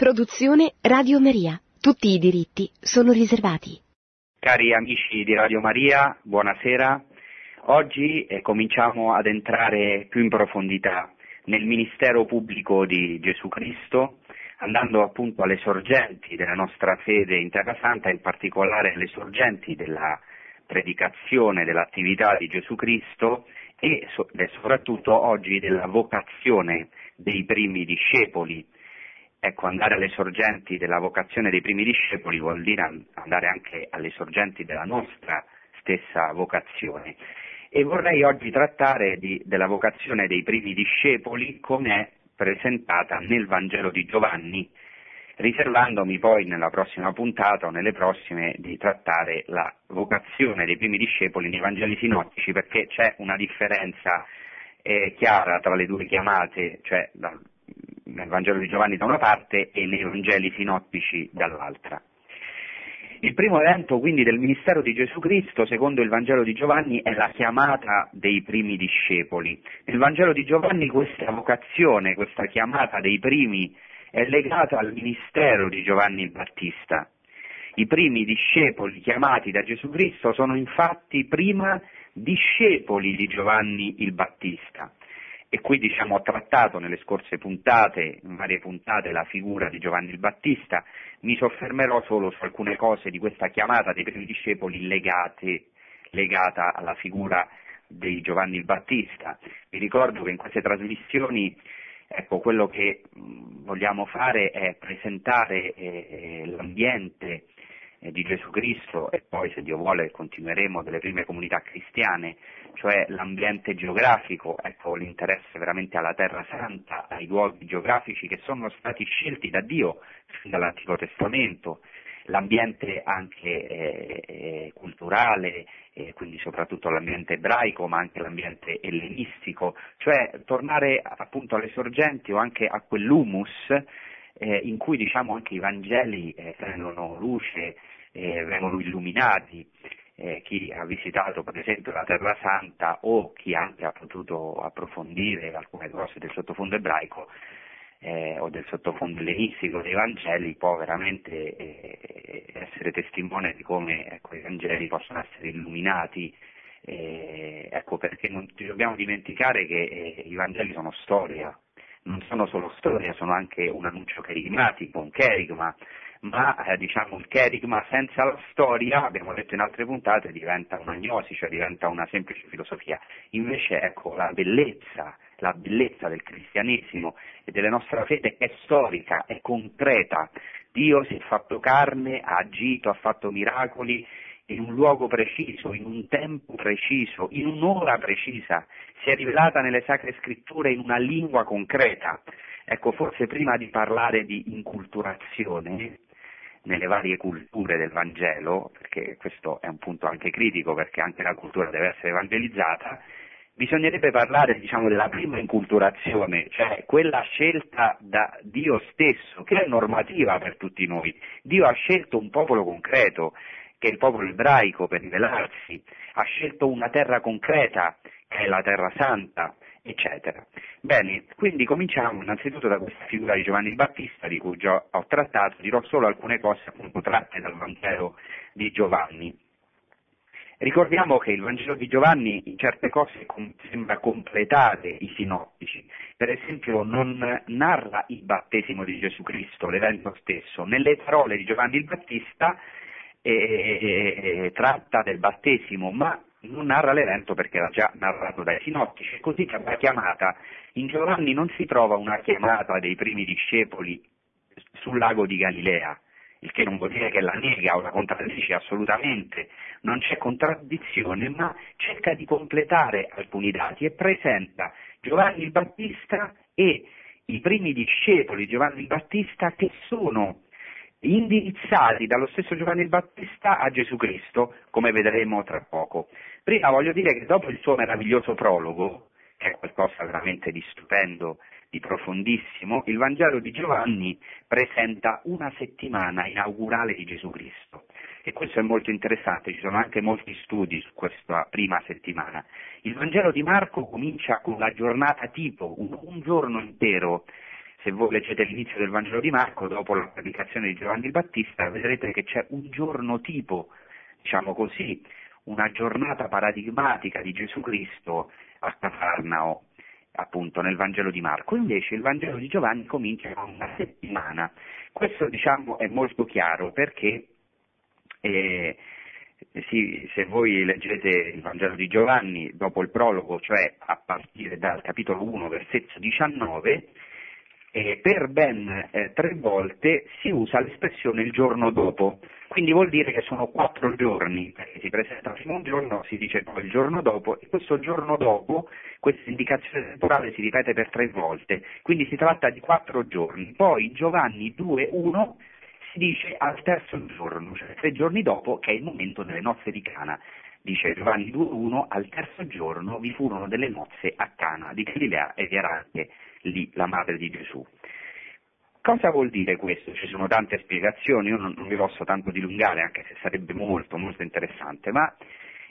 Produzione Radio Maria. Tutti i diritti sono riservati. Cari amici di Radio Maria, buonasera. Oggi eh, cominciamo ad entrare più in profondità nel ministero pubblico di Gesù Cristo, andando appunto alle sorgenti della nostra fede in Terra Santa, in particolare alle sorgenti della predicazione dell'attività di Gesù Cristo e soprattutto oggi della vocazione dei primi discepoli Ecco, andare alle sorgenti della vocazione dei primi discepoli vuol dire andare anche alle sorgenti della nostra stessa vocazione. E vorrei oggi trattare di, della vocazione dei primi discepoli come è presentata nel Vangelo di Giovanni, riservandomi poi nella prossima puntata o nelle prossime di trattare la vocazione dei primi discepoli nei Vangeli sinottici, perché c'è una differenza eh, chiara tra le due chiamate, cioè dal nel Vangelo di Giovanni da una parte e nei Vangeli sinottici dall'altra. Il primo evento quindi del ministero di Gesù Cristo, secondo il Vangelo di Giovanni, è la chiamata dei primi discepoli. Nel Vangelo di Giovanni questa vocazione, questa chiamata dei primi è legata al ministero di Giovanni il Battista. I primi discepoli chiamati da Gesù Cristo sono infatti prima discepoli di Giovanni il Battista e qui diciamo, ho trattato nelle scorse puntate, in varie puntate, la figura di Giovanni il Battista, mi soffermerò solo su alcune cose di questa chiamata dei primi discepoli legate, legata alla figura di Giovanni il Battista. Vi ricordo che in queste trasmissioni ecco, quello che vogliamo fare è presentare eh, l'ambiente eh, di Gesù Cristo e poi se Dio vuole continueremo delle prime comunità cristiane, cioè l'ambiente geografico, ecco l'interesse veramente alla Terra Santa, ai luoghi geografici che sono stati scelti da Dio fin dall'Antico Testamento, l'ambiente anche eh, eh, culturale, eh, quindi soprattutto l'ambiente ebraico, ma anche l'ambiente ellenistico, cioè tornare appunto alle sorgenti o anche a quell'humus eh, in cui diciamo anche i Vangeli eh, prendono luce, eh, vengono illuminati. Eh, chi ha visitato per esempio la Terra Santa o chi anche ha potuto approfondire alcune cose del sottofondo ebraico eh, o del sottofondo ellenistico dei Vangeli può veramente eh, essere testimone di come ecco, i Vangeli possono essere illuminati eh, ecco perché non ci dobbiamo dimenticare che eh, i Vangeli sono storia, non sono solo storia, sono anche un annuncio kerigmatico, un kerigma, ma eh, diciamo il kerigma senza la storia, abbiamo detto in altre puntate, diventa un'agnosi, cioè diventa una semplice filosofia. Invece ecco la bellezza, la bellezza del cristianesimo e della nostra fede è storica, è concreta. Dio si è fatto carne, ha agito, ha fatto miracoli in un luogo preciso, in un tempo preciso, in un'ora precisa, si è rivelata nelle sacre scritture in una lingua concreta. Ecco, forse prima di parlare di inculturazione nelle varie culture del Vangelo, perché questo è un punto anche critico, perché anche la cultura deve essere evangelizzata, bisognerebbe parlare diciamo, della prima inculturazione, cioè quella scelta da Dio stesso, che è normativa per tutti noi. Dio ha scelto un popolo concreto, che è il popolo ebraico per rivelarsi, ha scelto una terra concreta, che è la terra santa, eccetera. Bene, quindi cominciamo innanzitutto da questa figura di Giovanni Battista di cui già ho trattato, dirò solo alcune cose appunto tratte dal Vangelo di Giovanni. Ricordiamo che il Vangelo di Giovanni in certe cose com- sembra completare i sinottici, per esempio non narra il battesimo di Gesù Cristo, l'evento stesso, nelle parole di Giovanni il Battista e, e, e, tratta del battesimo, ma non narra l'evento perché era già narrato dai sinottici, così che la chiamata in Giovanni non si trova una chiamata dei primi discepoli sul lago di Galilea, il che non vuol dire che la nega o la contraddice assolutamente, non c'è contraddizione, ma cerca di completare alcuni dati e presenta Giovanni il Battista e i primi discepoli di Giovanni il Battista che sono indirizzati dallo stesso Giovanni il Battista a Gesù Cristo, come vedremo tra poco. Prima voglio dire che dopo il suo meraviglioso prologo, che è qualcosa veramente di stupendo, di profondissimo, il Vangelo di Giovanni presenta una settimana inaugurale di Gesù Cristo. E questo è molto interessante, ci sono anche molti studi su questa prima settimana. Il Vangelo di Marco comincia con la giornata tipo, un, un giorno intero se voi leggete l'inizio del Vangelo di Marco, dopo la predicazione di Giovanni il Battista, vedrete che c'è un giorno tipo, diciamo così, una giornata paradigmatica di Gesù Cristo a Cafarnao, appunto nel Vangelo di Marco. Invece il Vangelo di Giovanni comincia con una settimana. Questo diciamo è molto chiaro perché eh, sì, se voi leggete il Vangelo di Giovanni dopo il prologo, cioè a partire dal capitolo 1, versetto 19, eh, per ben eh, tre volte si usa l'espressione il giorno dopo, quindi vuol dire che sono quattro giorni, perché si presenta prima un giorno, si dice poi il giorno dopo, e questo giorno dopo, questa indicazione temporale si ripete per tre volte, quindi si tratta di quattro giorni. Poi Giovanni 2.1 si dice al terzo giorno, cioè tre giorni dopo, che è il momento delle nozze di Cana. Dice Giovanni 2.1, al terzo giorno vi furono delle nozze a Cana di Galilea e vi era anche lì la madre di Gesù. Cosa vuol dire questo? Ci sono tante spiegazioni, io non, non vi posso tanto dilungare, anche se sarebbe molto, molto interessante, ma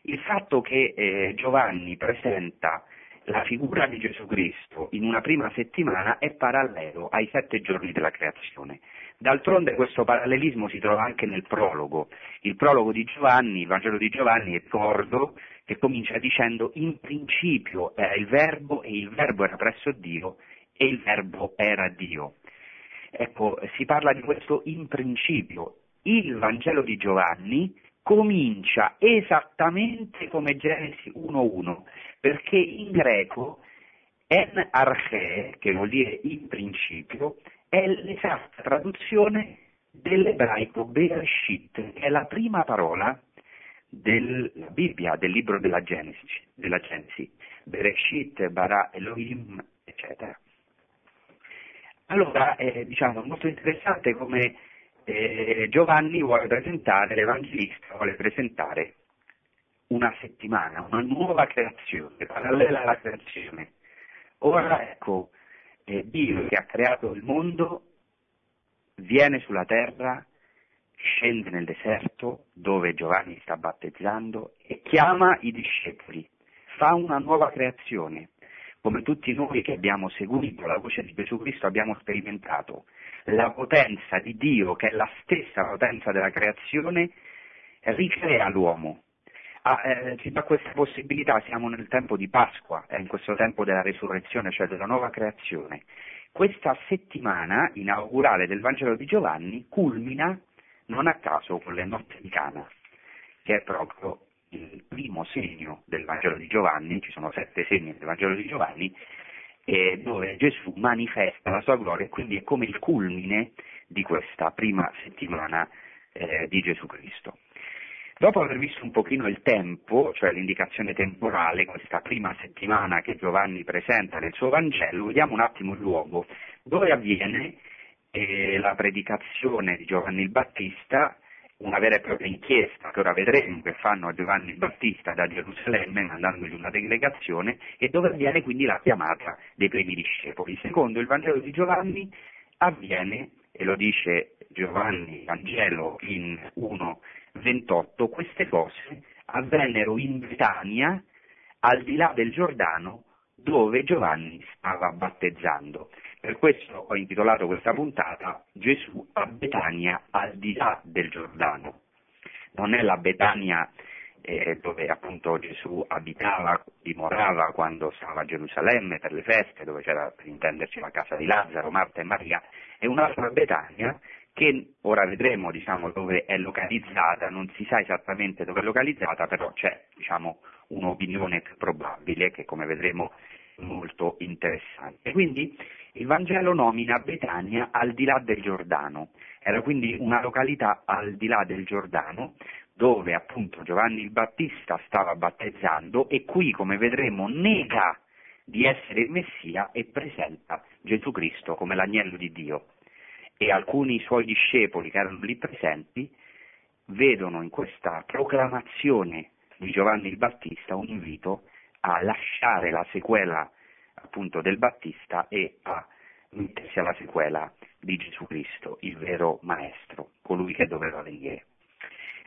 il fatto che eh, Giovanni presenta la figura di Gesù Cristo in una prima settimana è parallelo ai sette giorni della creazione. D'altronde questo parallelismo si trova anche nel prologo. Il prologo di Giovanni, il Vangelo di Giovanni, ricordo che comincia dicendo in principio era il verbo e il verbo era presso Dio e il verbo era Dio. Ecco, si parla di questo in principio. Il Vangelo di Giovanni comincia esattamente come Genesi 1.1, perché in greco en arche, che vuol dire in principio, è l'esatta traduzione dell'ebraico Bereshit, che è la prima parola della Bibbia, del libro della Genesi, della Genesi. Bereshit, Bara Elohim, eccetera. Allora, è diciamo, molto interessante come eh, Giovanni vuole presentare, l'Evangelista vuole presentare una settimana, una nuova creazione, parallela alla creazione. Ora ecco, eh, Dio che ha creato il mondo viene sulla terra, scende nel deserto dove Giovanni sta battezzando e chiama i discepoli, fa una nuova creazione come tutti noi che abbiamo seguito la voce di Gesù Cristo abbiamo sperimentato la potenza di Dio, che è la stessa potenza della creazione, ricrea l'uomo. Ah, eh, ci dà questa possibilità, siamo nel tempo di Pasqua, è in questo tempo della resurrezione, cioè della nuova creazione. Questa settimana inaugurale del Vangelo di Giovanni culmina non a caso con le notti di Cana, che è proprio il primo segno del Vangelo di Giovanni, ci sono sette segni del Vangelo di Giovanni, eh, dove Gesù manifesta la sua gloria e quindi è come il culmine di questa prima settimana eh, di Gesù Cristo. Dopo aver visto un pochino il tempo, cioè l'indicazione temporale, questa prima settimana che Giovanni presenta nel suo Vangelo, vediamo un attimo il luogo dove avviene eh, la predicazione di Giovanni il Battista una vera e propria inchiesta che ora vedremo che fanno a Giovanni Battista da Gerusalemme mandandogli una delegazione e dove avviene quindi la chiamata dei primi discepoli. Secondo il Vangelo di Giovanni avviene, e lo dice Giovanni Vangelo in 1.28, queste cose avvennero in Betania, al di là del Giordano, dove Giovanni stava battezzando. Per questo ho intitolato questa puntata Gesù a Betania al di là del Giordano. Non è la Betania eh, dove appunto Gesù abitava, dimorava quando stava a Gerusalemme per le feste, dove c'era per intenderci la casa di Lazzaro, Marta e Maria, è un'altra Betania che ora vedremo diciamo, dove è localizzata, non si sa esattamente dove è localizzata, però c'è diciamo, un'opinione più probabile che come vedremo è molto interessante. Quindi il Vangelo nomina Betania al di là del Giordano, era quindi una località al di là del Giordano dove appunto Giovanni il Battista stava battezzando e qui come vedremo nega di essere il Messia e presenta Gesù Cristo come l'agnello di Dio. E alcuni suoi discepoli che erano lì presenti vedono in questa proclamazione di Giovanni il Battista un invito a lasciare la sequela appunto del Battista e a mettersi alla sequela di Gesù Cristo, il vero maestro, colui che doveva venire.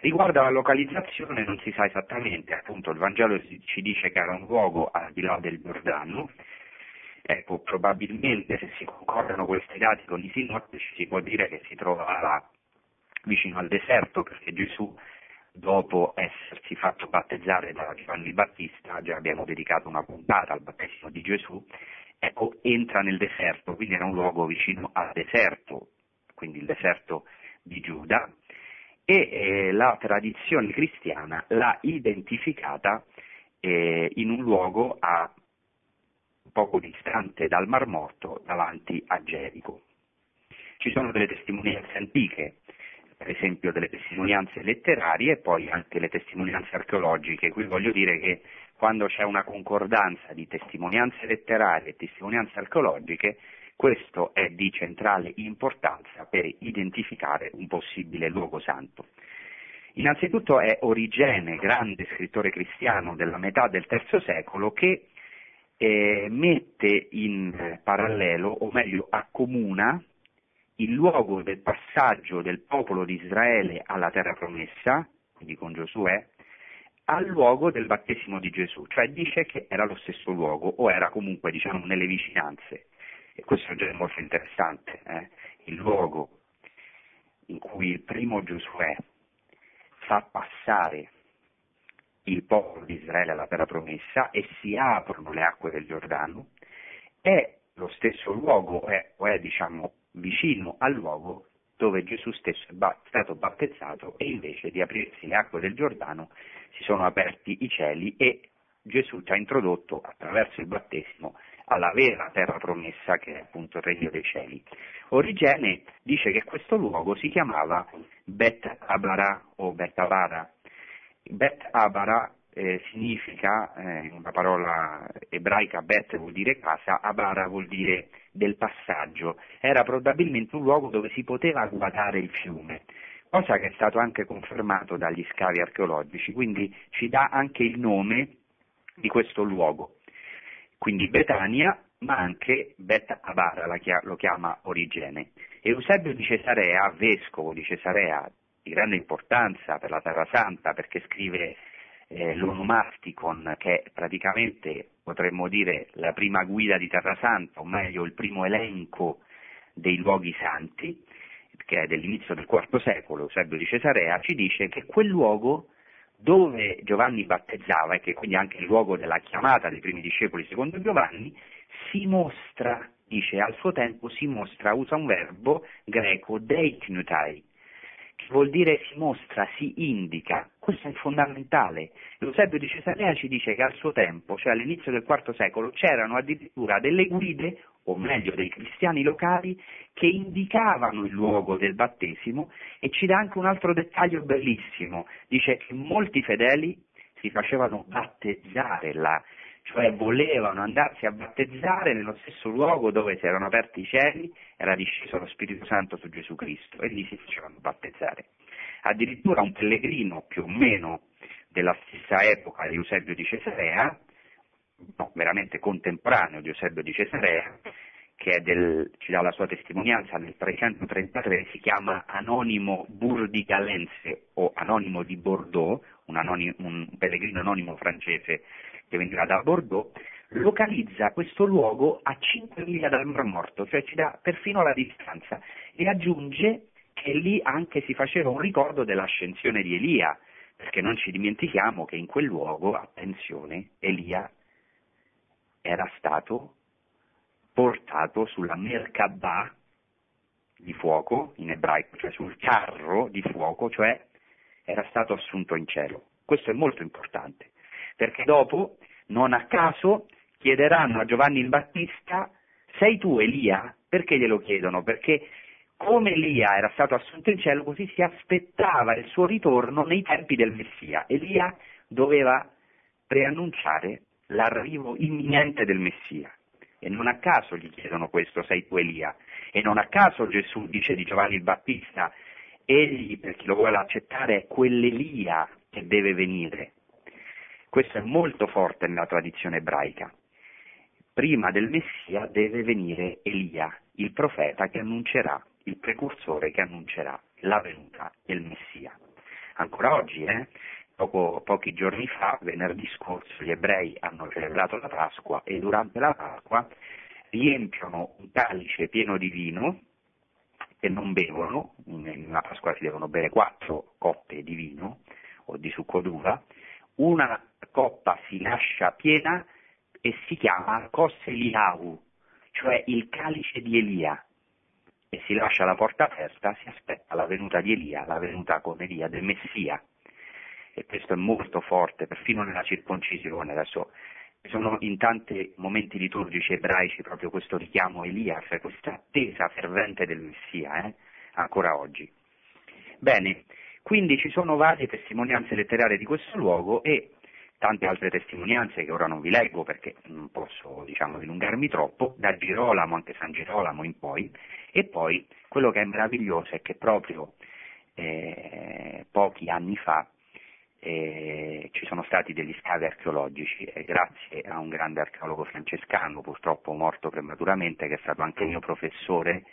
Riguardo alla localizzazione non si sa esattamente, appunto il Vangelo ci dice che era un luogo al di là del Giordano, ecco, probabilmente se si concordano questi dati con i sinottici si può dire che si trovava vicino al deserto perché Gesù dopo essersi fatto battezzare da Giovanni Battista, già abbiamo dedicato una puntata al battesimo di Gesù, ecco, entra nel deserto, quindi era un luogo vicino al deserto, quindi il deserto di Giuda, e eh, la tradizione cristiana l'ha identificata eh, in un luogo a poco distante dal Mar Morto, davanti a Gerico. Ci sono delle testimonianze antiche per esempio delle testimonianze letterarie e poi anche le testimonianze archeologiche. Qui voglio dire che quando c'è una concordanza di testimonianze letterarie e testimonianze archeologiche, questo è di centrale importanza per identificare un possibile luogo santo. Innanzitutto è Origene, grande scrittore cristiano della metà del III secolo, che eh, mette in parallelo, o meglio accomuna, il luogo del passaggio del popolo di Israele alla terra promessa, quindi con Giosuè, al luogo del battesimo di Gesù, cioè dice che era lo stesso luogo o era comunque diciamo nelle vicinanze. E questo è molto interessante, eh? il luogo in cui il primo Giosuè fa passare il popolo di Israele alla terra promessa e si aprono le acque del Giordano, è lo stesso luogo, è, o è diciamo vicino al luogo dove Gesù stesso è stato battezzato e invece di aprirsi le acque del Giordano si sono aperti i cieli e Gesù ci ha introdotto attraverso il battesimo alla vera terra promessa che è appunto il regno dei cieli. Origene dice che questo luogo si chiamava Bet Abara o Bet Abara. Bet Abara eh, significa, eh, una parola ebraica, bet vuol dire casa, abara vuol dire del passaggio. Era probabilmente un luogo dove si poteva guardare il fiume, cosa che è stato anche confermato dagli scavi archeologici, quindi ci dà anche il nome di questo luogo. Quindi Betania, ma anche Bet Abara lo chiama Origene. Eusebio di Cesarea, vescovo di Cesarea, di grande importanza per la Terra Santa, perché scrive eh, l'onomasticon, che è praticamente potremmo dire la prima guida di Terra Santa, o meglio il primo elenco dei luoghi santi, che è dell'inizio del IV secolo, Eusebio di Cesarea, ci dice che quel luogo dove Giovanni battezzava, e che quindi anche il luogo della chiamata dei primi discepoli secondo Giovanni, si mostra, dice al suo tempo, si mostra, usa un verbo greco deiknutai, vuol dire si mostra, si indica, questo è fondamentale. Eusebio di Cesarea ci dice che al suo tempo, cioè all'inizio del IV secolo, c'erano addirittura delle guide, o meglio dei cristiani locali, che indicavano il luogo del battesimo e ci dà anche un altro dettaglio bellissimo, dice che molti fedeli si facevano battezzare là, cioè volevano andarsi a battezzare nello stesso luogo dove si erano aperti i cieli, era disceso lo Spirito Santo su Gesù Cristo e lì si facevano battezzare. Addirittura un pellegrino più o meno della stessa epoca di Eusebio di Cesarea, no, veramente contemporaneo di Eusebio di Cesarea, che del, ci dà la sua testimonianza nel 333, si chiama Anonimo Burdigalense o Anonimo di Bordeaux, un, anonimo, un pellegrino anonimo francese che veniva da Bordeaux, localizza questo luogo a 5 miglia dal Mar Morto, cioè ci dà perfino la distanza, e aggiunge che lì anche si faceva un ricordo dell'ascensione di Elia, perché non ci dimentichiamo che in quel luogo, attenzione, Elia era stato portato sulla Merkabah di fuoco, in ebraico, cioè sul carro di fuoco, cioè era stato assunto in cielo. Questo è molto importante perché dopo, non a caso, chiederanno a Giovanni il Battista, sei tu Elia? Perché glielo chiedono? Perché come Elia era stato assunto in cielo, così si aspettava il suo ritorno nei tempi del Messia. Elia doveva preannunciare l'arrivo imminente del Messia. E non a caso gli chiedono questo, sei tu Elia. E non a caso Gesù dice di Giovanni il Battista, egli, per chi lo vuole accettare, è quell'Elia che deve venire. Questo è molto forte nella tradizione ebraica. Prima del Messia deve venire Elia, il profeta che annuncerà, il precursore che annuncerà la venuta del Messia. Ancora oggi, eh, poco, pochi giorni fa, venerdì scorso, gli ebrei hanno celebrato la Pasqua e durante la Pasqua riempiono un calice pieno di vino e non bevono, una Pasqua si devono bere quattro coppe di vino o di succo d'uva, una coppa si lascia piena e si chiama Kos Eliahu, cioè il calice di Elia, e si lascia la porta aperta, si aspetta la venuta di Elia, la venuta con Elia del Messia. E questo è molto forte, perfino nella circoncisione. Adesso ci sono in tanti momenti liturgici ebraici proprio questo richiamo Elia, cioè questa attesa fervente del Messia, eh? ancora oggi. Bene, quindi ci sono varie testimonianze letterarie di questo luogo e tante altre testimonianze che ora non vi leggo perché non posso diciamo, dilungarmi troppo, da Girolamo, anche San Girolamo in poi, e poi quello che è meraviglioso è che proprio eh, pochi anni fa eh, ci sono stati degli scavi archeologici e grazie a un grande archeologo francescano, purtroppo morto prematuramente, che è stato anche mio professore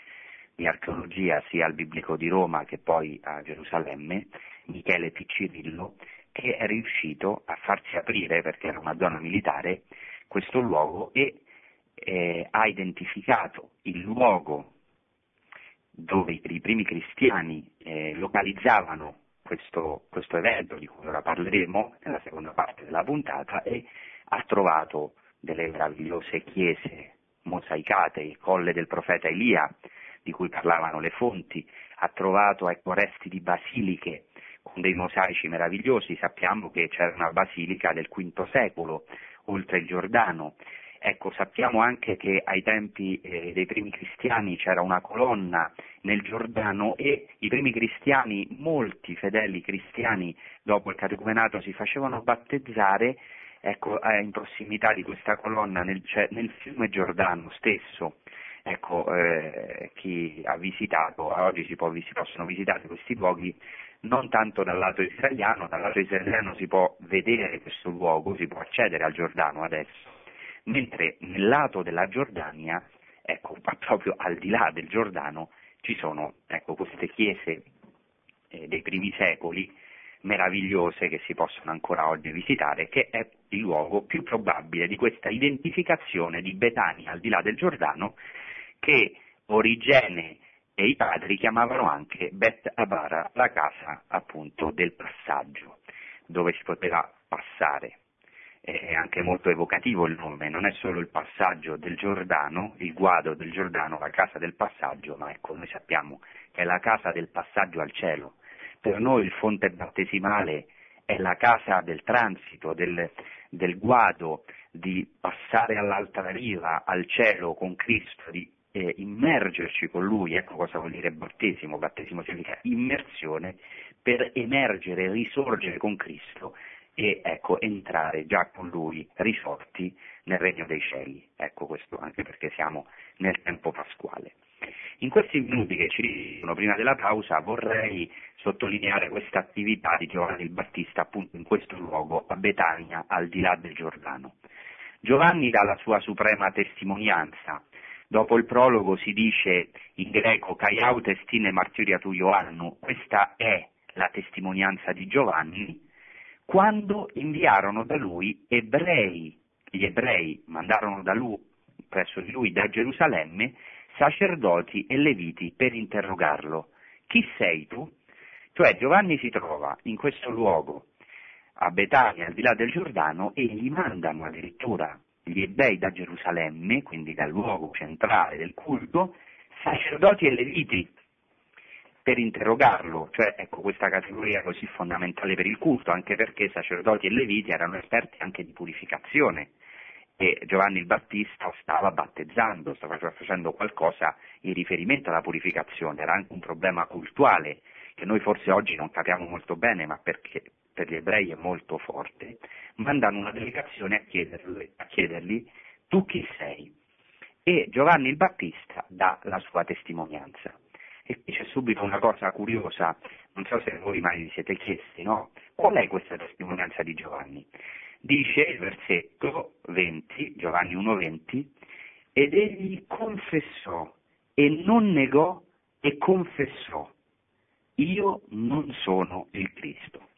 di archeologia sia al Biblico di Roma che poi a Gerusalemme, Michele Piccirillo, che è riuscito a farsi aprire, perché era una zona militare, questo luogo e eh, ha identificato il luogo dove i primi cristiani eh, localizzavano questo, questo, evento di cui ora parleremo nella seconda parte della puntata e ha trovato delle meravigliose chiese mosaicate, il colle del profeta Elia, di cui parlavano le fonti, ha trovato ecco, resti di basiliche con dei mosaici meravigliosi, sappiamo che c'era una basilica del V secolo oltre il Giordano, ecco sappiamo anche che ai tempi eh, dei primi cristiani c'era una colonna nel Giordano e i primi cristiani, molti fedeli cristiani dopo il catecumenato si facevano battezzare ecco, eh, in prossimità di questa colonna nel, cioè, nel fiume Giordano stesso. Ecco, eh, chi ha visitato, oggi si, può, si possono visitare questi luoghi non tanto dal lato israeliano, dal lato israeliano si può vedere questo luogo, si può accedere al Giordano adesso, mentre nel lato della Giordania, ecco, proprio al di là del Giordano, ci sono ecco, queste chiese eh, dei primi secoli meravigliose che si possono ancora oggi visitare, che è il luogo più probabile di questa identificazione di Betania al di là del Giordano che Origene e i padri chiamavano anche Bet Abara, la casa appunto del passaggio, dove si poteva passare. È anche molto evocativo il nome, non è solo il passaggio del Giordano, il guado del Giordano, la casa del passaggio, ma ecco, noi sappiamo che è la casa del passaggio al cielo. Per noi il fonte battesimale è la casa del transito, del, del guado, di passare all'altra riva, al cielo con Cristo, di eh, immergerci con lui, ecco cosa vuol dire battesimo, battesimo significa immersione, per emergere, risorgere con Cristo e ecco, entrare già con lui risorti nel regno dei cieli. Ecco questo anche perché siamo nel tempo pasquale. In questi minuti che ci rimangono prima della pausa vorrei sottolineare questa attività di Giovanni il Battista appunto in questo luogo a Betania, al di là del Giordano. Giovanni dà la sua suprema testimonianza Dopo il prologo si dice in greco Caiaut estine martiria tu Ioannu, questa è la testimonianza di Giovanni, quando inviarono da lui ebrei, gli ebrei mandarono da lui, presso di lui da Gerusalemme sacerdoti e leviti per interrogarlo. Chi sei tu? Cioè Giovanni si trova in questo luogo a Betania, al di là del Giordano, e gli mandano addirittura gli ebrei da Gerusalemme, quindi dal luogo centrale del culto, sacerdoti e leviti per interrogarlo, cioè ecco questa categoria così fondamentale per il culto, anche perché sacerdoti e leviti erano esperti anche di purificazione. E Giovanni il Battista stava battezzando, stava facendo qualcosa in riferimento alla purificazione, era anche un problema cultuale che noi forse oggi non capiamo molto bene, ma perché per gli ebrei è molto forte, mandano una delegazione a chiedergli, a chiedergli tu chi sei? E Giovanni il Battista dà la sua testimonianza. E qui c'è subito una cosa curiosa, non so se voi mai vi siete chiesti, no? Qual è questa testimonianza di Giovanni? Dice il versetto 20, Giovanni 1,20, ed egli confessò e non negò e confessò, io non sono il Cristo.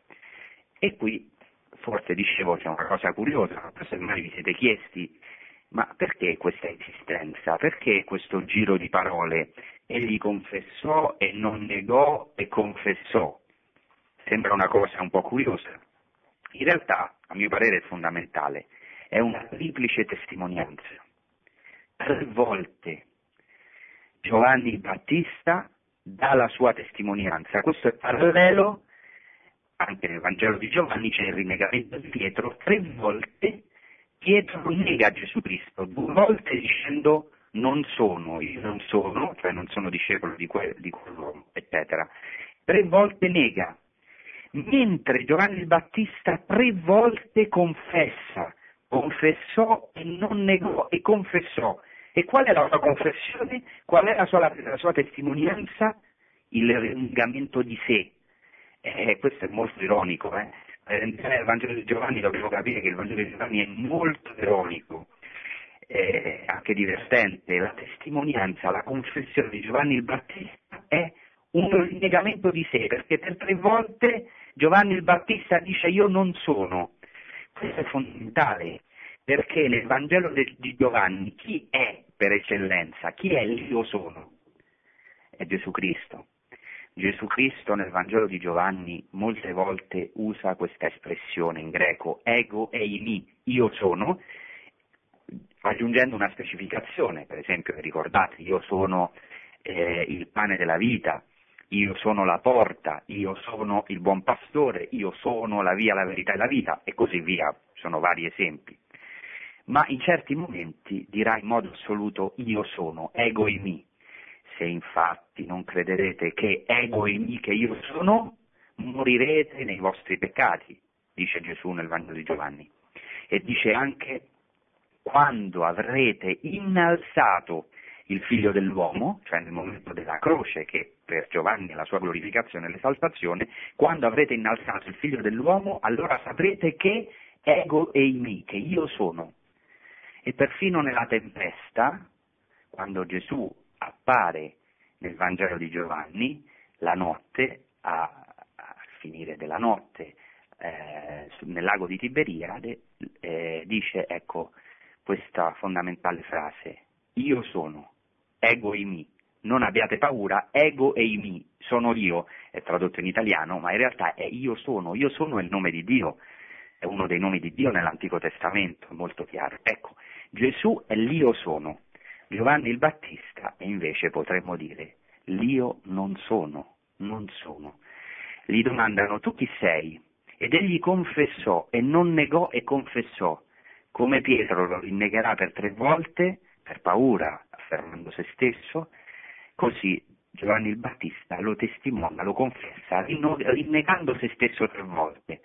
E qui forse dicevo c'è una cosa curiosa, se mai vi siete chiesti Ma perché questa insistenza? Perché questo giro di parole? Egli confessò e non negò e confessò. Sembra una cosa un po' curiosa. In realtà, a mio parere, è fondamentale. È una triplice testimonianza. Tre volte Giovanni Battista dà la sua testimonianza. Questo è parallelo, anche nel Vangelo di Giovanni c'è il rinnegamento di Pietro, tre volte Pietro nega Gesù Cristo, due volte dicendo non sono, io non sono, cioè non sono discepolo di, que- di quell'uomo, eccetera. Tre volte nega, mentre Giovanni il Battista tre volte confessa, confessò e non negò e confessò. E qual è la sua confessione? Qual è la sua, la sua testimonianza? Il rinnegamento di sé. Eh, questo è molto ironico. Eh? il Vangelo di Giovanni dobbiamo capire che il Vangelo di Giovanni è molto ironico, eh, anche divertente. La testimonianza, la confessione di Giovanni il Battista è un rinnegamento di sé, perché per tre volte Giovanni il Battista dice io non sono. Questo è fondamentale, perché nel Vangelo di Giovanni chi è per eccellenza? Chi è l'io sono? È Gesù Cristo. Gesù Cristo nel Vangelo di Giovanni molte volte usa questa espressione in greco ego eimi, io sono, aggiungendo una specificazione, per esempio ricordate, io sono eh, il pane della vita, io sono la porta, io sono il buon pastore, io sono la via, la verità e la vita, e così via, sono vari esempi. Ma in certi momenti dirà in modo assoluto io sono, ego e mi. Se infatti non crederete che ego e mi che io sono, morirete nei vostri peccati, dice Gesù nel Vangelo di Giovanni. E dice anche quando avrete innalzato il figlio dell'uomo, cioè nel momento della croce, che per Giovanni è la sua glorificazione e l'esaltazione, quando avrete innalzato il figlio dell'uomo, allora saprete che ego eimi, che io sono. E perfino nella tempesta, quando Gesù appare nel Vangelo di Giovanni, la notte, a, a finire della notte, eh, nel lago di Tiberiade, eh, dice, ecco, questa fondamentale frase, io sono ego mi, non abbiate paura, ego e mi, sono io, è tradotto in italiano, ma in realtà è io sono, io sono il nome di Dio, è uno dei nomi di Dio nell'Antico Testamento, molto chiaro. Ecco, Gesù è l'io sono, Giovanni il Battista invece potremmo dire l'io non sono, non sono. Gli domandano tu chi sei? Ed egli confessò e non negò e confessò, come Pietro lo rinnegherà per tre volte per paura, affermando se stesso, così Giovanni il Battista lo testimonia, lo confessa, rinnegando se stesso tre volte.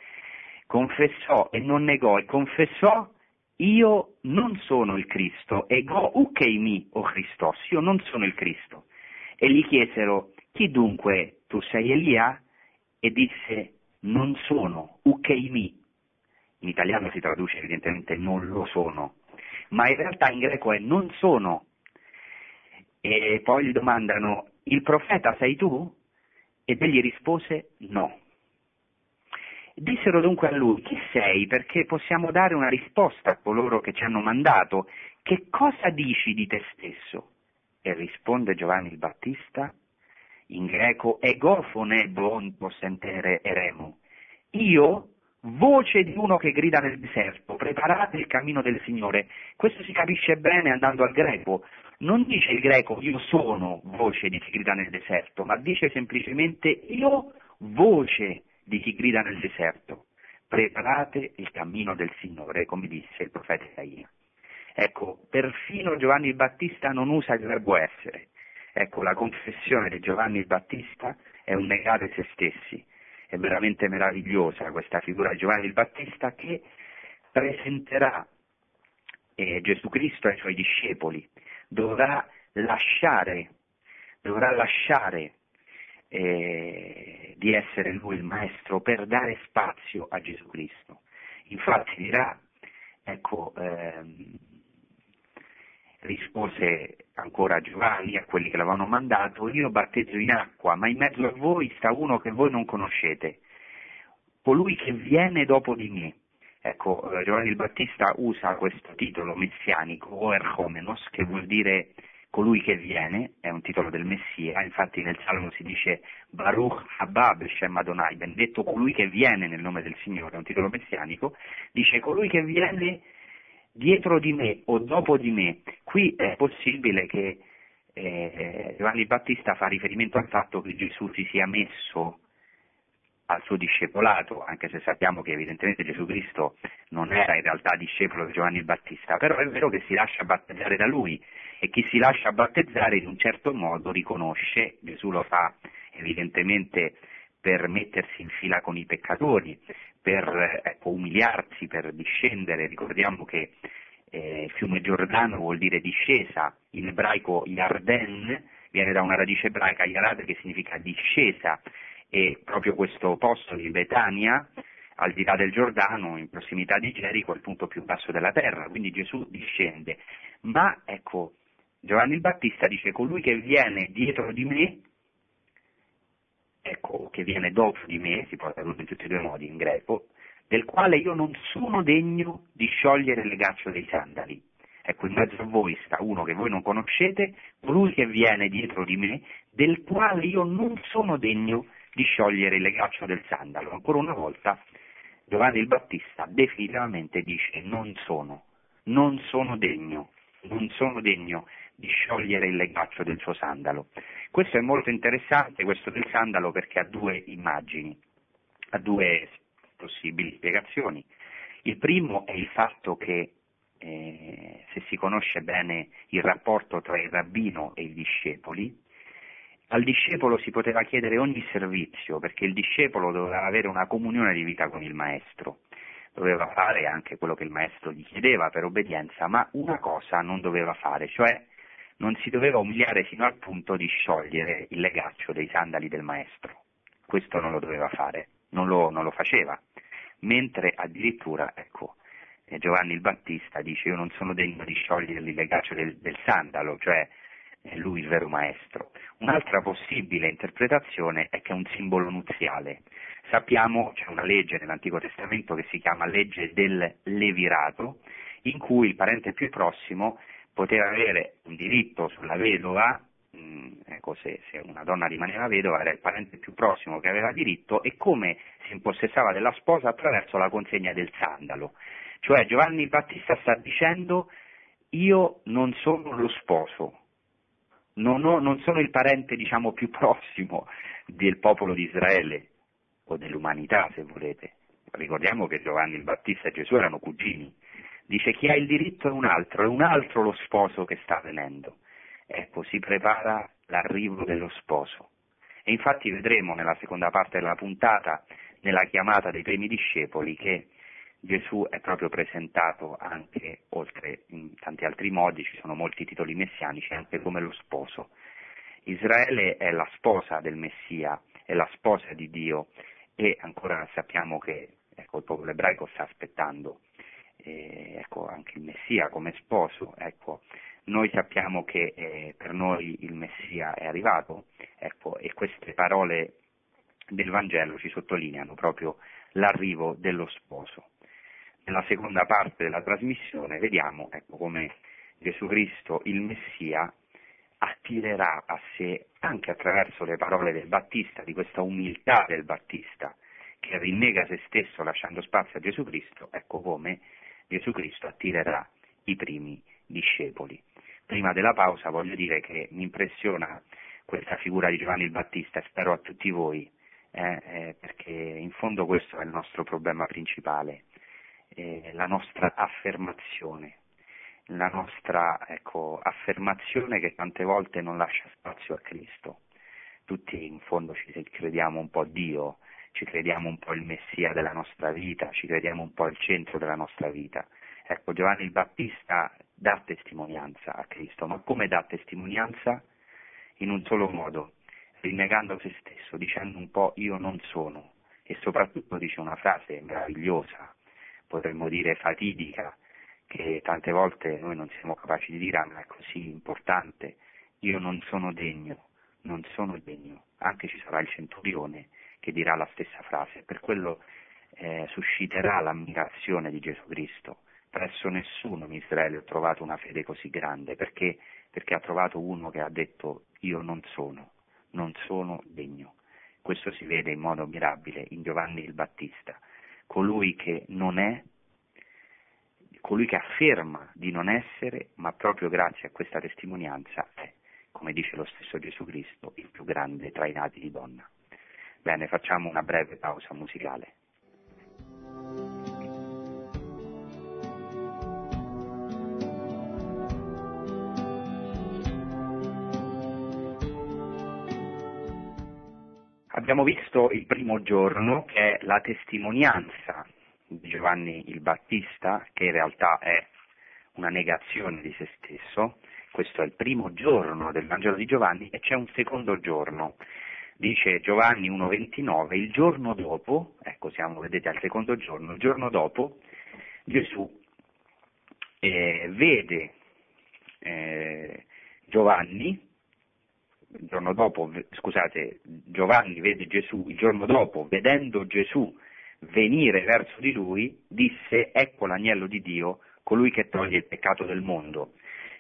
Confessò e non negò e confessò io non sono il Cristo, ego ukeimi o Christos, io non sono il Cristo. E gli chiesero, chi dunque tu sei Elia? E disse, non sono, ukeimi. In italiano si traduce evidentemente non lo sono, ma in realtà in greco è non sono. E poi gli domandano, il profeta sei tu? Ed egli rispose no. Dissero dunque a lui, chi sei? Perché possiamo dare una risposta a coloro che ci hanno mandato. Che cosa dici di te stesso? E risponde Giovanni il Battista, in greco, egofone bon possentere eremo. Io voce di uno che grida nel deserto, preparate il cammino del Signore. Questo si capisce bene andando al greco. Non dice il greco io sono voce di chi grida nel deserto, ma dice semplicemente io voce di chi grida nel deserto. Preparate il cammino del Signore, come disse il profeta Isaia. Ecco, perfino Giovanni il Battista non usa il verbo essere. Ecco, la confessione di Giovanni il Battista è un negare se stessi è veramente meravigliosa questa figura di Giovanni il Battista che presenterà eh, Gesù Cristo ai suoi discepoli, dovrà lasciare, dovrà lasciare eh, di essere lui il maestro per dare spazio a Gesù Cristo. Infatti dirà, ecco, ehm, rispose ancora Giovanni a quelli che l'avevano mandato, io battezzo in acqua, ma in mezzo a voi sta uno che voi non conoscete, colui che viene dopo di me, Ecco, eh, Giovanni il Battista usa questo titolo messianico, o Erchomenos, che vuol dire colui che viene, è un titolo del Messia, infatti nel Salmo si dice Baruch Habab Shem Adonai, benedetto colui che viene nel nome del Signore, è un titolo messianico, dice colui che viene dietro di me o dopo di me. Qui è possibile che eh, Giovanni Battista fa riferimento al fatto che Gesù si sia messo al suo discepolato, anche se sappiamo che evidentemente Gesù Cristo non era in realtà discepolo di Giovanni Battista, però è vero che si lascia battezzare da lui e chi si lascia battezzare in un certo modo riconosce, Gesù lo fa evidentemente per mettersi in fila con i peccatori, per ecco, umiliarsi, per discendere, ricordiamo che eh, fiume Giordano vuol dire discesa, in ebraico Yarden viene da una radice ebraica Yarad che significa discesa e proprio questo posto di Betania al di là del Giordano, in prossimità di Gerico, è il punto più basso della terra, quindi Gesù discende. Ma ecco, Giovanni il Battista dice colui che viene dietro di me, ecco, che viene dopo di me, si può tradurre in tutti e due modi in greco, del quale io non sono degno di sciogliere il legaccio dei sandali. Ecco, in mezzo a voi sta uno che voi non conoscete, colui che viene dietro di me, del quale io non sono degno di sciogliere il legaccio del sandalo. Ancora una volta Giovanni il Battista definitivamente dice non sono, non sono degno, non sono degno di sciogliere il legaccio del suo sandalo. Questo è molto interessante, questo del sandalo, perché ha due immagini, ha due possibili spiegazioni. Il primo è il fatto che eh, se si conosce bene il rapporto tra il rabbino e i discepoli, al discepolo si poteva chiedere ogni servizio perché il discepolo doveva avere una comunione di vita con il maestro, doveva fare anche quello che il maestro gli chiedeva per obbedienza, ma una cosa non doveva fare, cioè non si doveva umiliare fino al punto di sciogliere il legaccio dei sandali del maestro. Questo non lo doveva fare, non lo, non lo faceva. Mentre addirittura, ecco, eh, Giovanni il Battista dice io non sono degno di sciogliere il legaccio del, del sandalo, cioè lui il vero maestro. Un'altra possibile interpretazione è che è un simbolo nuziale. Sappiamo, c'è una legge nell'Antico Testamento che si chiama legge del levirato, in cui il parente più prossimo poteva avere un diritto sulla vedova, ecco, se, se, una donna rimaneva vedova era il parente più prossimo che aveva diritto, e come si impossessava della sposa attraverso la consegna del sandalo. Cioè Giovanni Battista sta dicendo io non sono lo sposo, non, ho, non sono il parente diciamo, più prossimo del popolo di Israele o dell'umanità se volete. Ricordiamo che Giovanni il Battista e Gesù erano cugini, dice chi ha il diritto è un altro, è un altro lo sposo che sta venendo. Ecco, si prepara l'arrivo dello sposo. E infatti vedremo nella seconda parte della puntata, nella chiamata dei primi discepoli, che Gesù è proprio presentato anche, oltre in tanti altri modi, ci sono molti titoli messianici, anche come lo sposo. Israele è la sposa del Messia, è la sposa di Dio e ancora sappiamo che ecco, il popolo ebraico sta aspettando eh, ecco, anche il Messia come sposo, ecco, noi sappiamo che eh, per noi il Messia è arrivato ecco, e queste parole del Vangelo ci sottolineano proprio l'arrivo dello sposo. Nella seconda parte della trasmissione vediamo ecco, come Gesù Cristo, il Messia, attirerà a sé, anche attraverso le parole del Battista, di questa umiltà del Battista, che rinnega se stesso lasciando spazio a Gesù Cristo, ecco come Gesù Cristo attirerà i primi discepoli. Prima della pausa voglio dire che mi impressiona questa figura di Giovanni il Battista, spero a tutti voi, eh, eh, perché in fondo questo è il nostro problema principale, eh, la nostra affermazione, la nostra ecco, affermazione che tante volte non lascia spazio a Cristo. Tutti in fondo ci crediamo un po' Dio, ci crediamo un po' il messia della nostra vita, ci crediamo un po' il centro della nostra vita. Ecco, Giovanni il Battista dà testimonianza a Cristo, ma come dà testimonianza? In un solo modo, rinnegando se stesso, dicendo un po' io non sono e soprattutto dice una frase meravigliosa, potremmo dire fatidica, che tante volte noi non siamo capaci di dire, ma è così importante, io non sono degno, non sono degno, anche ci sarà il centurione che dirà la stessa frase. Per quello eh, susciterà l'ammirazione di Gesù Cristo. Presso nessuno in Israele ho trovato una fede così grande, perché? perché ha trovato uno che ha detto io non sono, non sono degno. Questo si vede in modo mirabile in Giovanni il Battista, colui che non è, colui che afferma di non essere, ma proprio grazie a questa testimonianza è, come dice lo stesso Gesù Cristo, il più grande tra i nati di donna. Bene, facciamo una breve pausa musicale. Abbiamo visto il primo giorno che è la testimonianza di Giovanni il Battista, che in realtà è una negazione di se stesso. Questo è il primo giorno del Vangelo di Giovanni e c'è un secondo giorno. Dice Giovanni 1,29, il giorno dopo, ecco siamo, vedete, al secondo giorno, il giorno dopo Gesù eh, vede eh, Giovanni il giorno dopo, scusate, Giovanni vede Gesù, il giorno dopo, vedendo Gesù venire verso di lui, disse, ecco l'agnello di Dio, colui che toglie il peccato del mondo.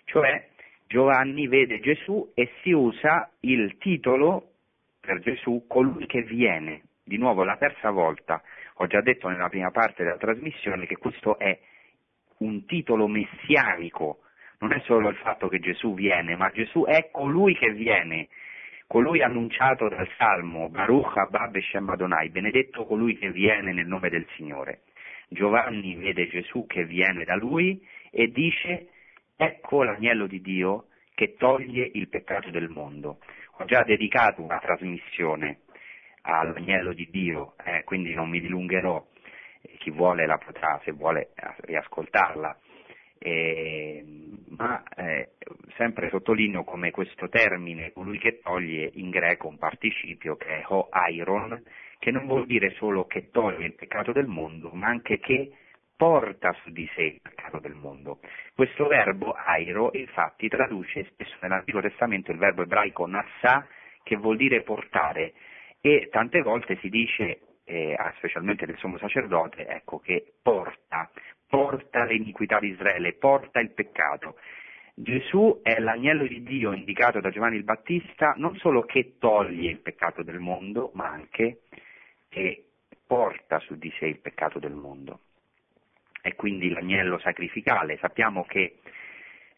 Cioè, Giovanni vede Gesù e si usa il titolo per Gesù, colui che viene. Di nuovo, la terza volta, ho già detto nella prima parte della trasmissione che questo è un titolo messianico, non è solo il fatto che Gesù viene, ma Gesù è colui che viene, colui annunciato dal Salmo, Baruch Abba Shem Adonai, benedetto colui che viene nel nome del Signore. Giovanni vede Gesù che viene da lui e dice, ecco l'agnello di Dio che toglie il peccato del mondo. Ho già dedicato una trasmissione all'agnello di Dio, eh, quindi non mi dilungherò, chi vuole la potrà, se vuole, riascoltarla. Eh, ma eh, sempre sottolineo come questo termine, colui che toglie in greco un participio che è ho iron, che non vuol dire solo che toglie il peccato del mondo, ma anche che porta su di sé il peccato del mondo. Questo verbo airo infatti traduce spesso nell'Antico Testamento il verbo ebraico nassa che vuol dire portare e tante volte si dice, eh, specialmente del sommo sacerdote, ecco, che porta, porta l'iniquità di Israele, porta il peccato. Gesù è l'agnello di Dio indicato da Giovanni il Battista non solo che toglie il peccato del mondo, ma anche che porta su di sé il peccato del mondo. È quindi l'agnello sacrificale. Sappiamo che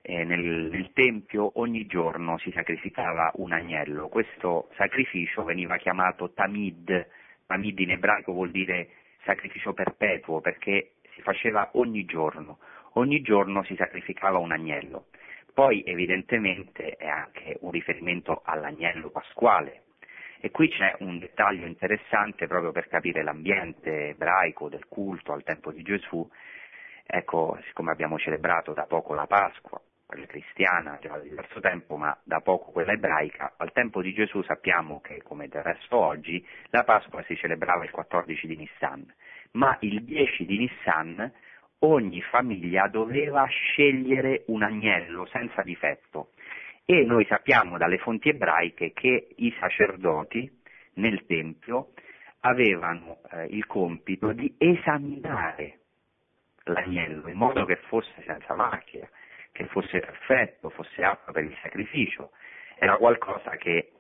eh, nel, nel, Tempio ogni giorno si sacrificava un agnello. Questo sacrificio veniva chiamato tamid. Tamid in ebraico vuol dire sacrificio perpetuo perché si faceva ogni giorno, ogni giorno si sacrificava un agnello. Poi evidentemente è anche un riferimento all'agnello pasquale. E qui c'è un dettaglio interessante proprio per capire l'ambiente ebraico del culto al tempo di Gesù. Ecco, siccome abbiamo celebrato da poco la Pasqua, quella cristiana già da diverso tempo, ma da poco quella ebraica, al tempo di Gesù sappiamo che, come del resto oggi, la Pasqua si celebrava il 14 di Nissan. Ma il 10 di Nissan ogni famiglia doveva scegliere un agnello senza difetto. E noi sappiamo dalle fonti ebraiche che i sacerdoti nel Tempio avevano eh, il compito di esaminare l'agnello in modo che fosse senza macchia, che fosse perfetto, fosse apto per il sacrificio. Era qualcosa che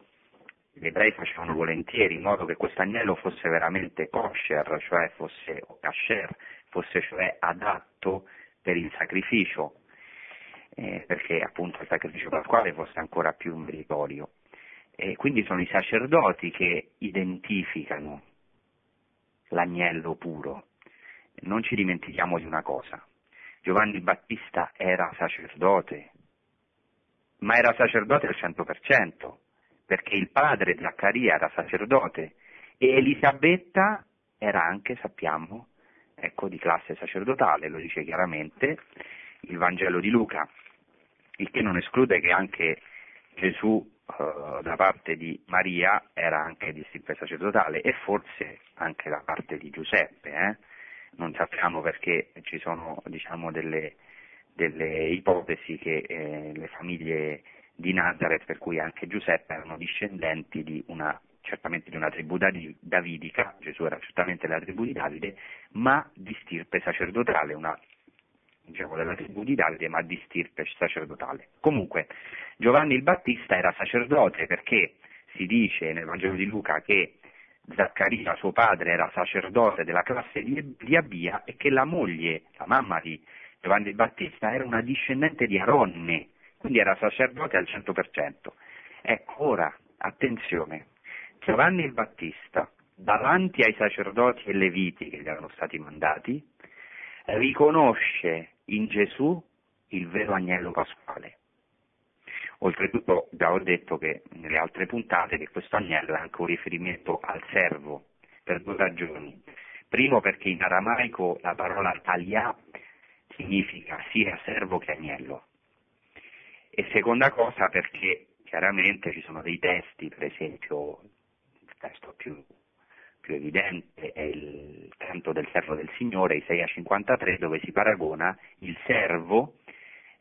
gli ebrei facevano volentieri in modo che questo agnello fosse veramente kosher, cioè fosse o kasher, fosse cioè adatto per il sacrificio, eh, perché appunto il sacrificio pasquale fosse ancora più meritorio. E quindi sono i sacerdoti che identificano l'agnello puro. Non ci dimentichiamo di una cosa, Giovanni Battista era sacerdote, ma era sacerdote al 100%, perché il padre Zaccaria era sacerdote e Elisabetta era anche, sappiamo, ecco, di classe sacerdotale, lo dice chiaramente il Vangelo di Luca, il che non esclude che anche Gesù eh, da parte di Maria era anche di stirpe sacerdotale e forse anche da parte di Giuseppe, eh? Non sappiamo perché ci sono diciamo, delle, delle, ipotesi che eh, le famiglie di Nazareth, per cui anche Giuseppe erano discendenti di una certamente di una tribù davidica, Gesù era certamente della tribù di Davide, ma di stirpe sacerdotale, una diciamo, della tribù di Davide, ma di stirpe sacerdotale. Comunque, Giovanni il Battista era sacerdote perché si dice nel Vangelo di Luca che Zaccaria, suo padre, era sacerdote della classe di, Abia e che la moglie, la mamma di Giovanni il Battista, era una discendente di Aronne, quindi era sacerdote al 100%. Ecco, ora, attenzione, Giovanni il Battista, davanti ai sacerdoti e leviti che gli erano stati mandati, riconosce in Gesù il vero agnello pasquale. Oltretutto già ho detto che nelle altre puntate che questo agnello è anche un riferimento al servo, per due ragioni. Primo perché in aramaico la parola talia significa sia servo che agnello. E seconda cosa perché chiaramente ci sono dei testi, per esempio il testo più, più evidente è il canto del servo del Signore, Isaia 53, dove si paragona il servo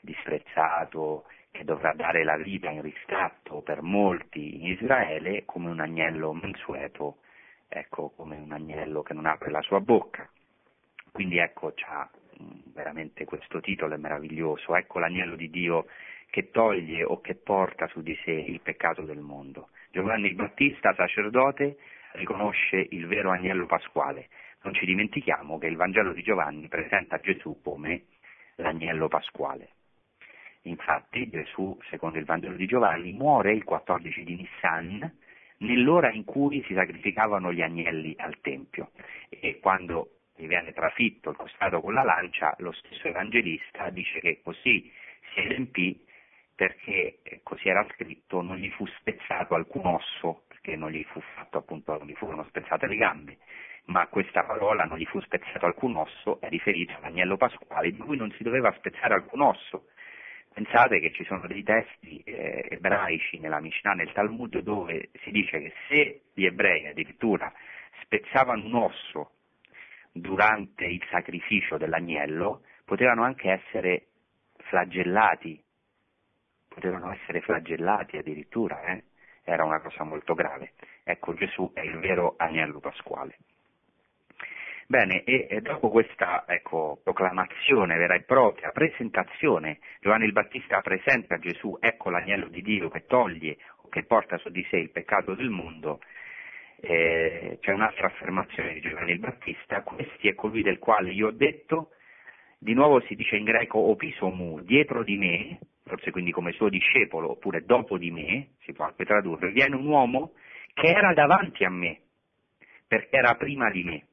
disprezzato, che dovrà dare la vita in riscatto per molti in Israele come un agnello mansueto, ecco, come un agnello che non apre la sua bocca. Quindi ecco, c'ha veramente questo titolo è meraviglioso, ecco l'agnello di Dio che toglie o che porta su di sé il peccato del mondo. Giovanni Battista, sacerdote, riconosce il vero agnello pasquale. Non ci dimentichiamo che il Vangelo di Giovanni presenta Gesù come l'agnello pasquale. Infatti Gesù, secondo il Vangelo di Giovanni, muore il 14 di Nissan nell'ora in cui si sacrificavano gli agnelli al Tempio. E quando gli viene trafitto il costato con la lancia, lo stesso evangelista dice che così si adempì perché eh, così era scritto non gli fu spezzato alcun osso, perché non gli fu fatto appunto, non gli furono spezzate le gambe, ma questa parola non gli fu spezzato alcun osso è riferita all'agnello pasquale di cui non si doveva spezzare alcun osso, Pensate che ci sono dei testi eh, ebraici nella Mishnah, nel Talmud, dove si dice che se gli ebrei addirittura spezzavano un osso durante il sacrificio dell'agnello, potevano anche essere flagellati, potevano essere flagellati addirittura, eh? era una cosa molto grave. Ecco, Gesù è il vero agnello pasquale. Bene, e, e dopo questa ecco, proclamazione vera e propria, presentazione, Giovanni il Battista presenta Gesù, ecco l'agnello di Dio che toglie o che porta su di sé il peccato del mondo, eh, c'è un'altra affermazione di Giovanni il Battista, questi è colui del quale io ho detto, di nuovo si dice in greco opisomu, dietro di me, forse quindi come suo discepolo, oppure dopo di me, si può anche tradurre, viene un uomo che era davanti a me, perché era prima di me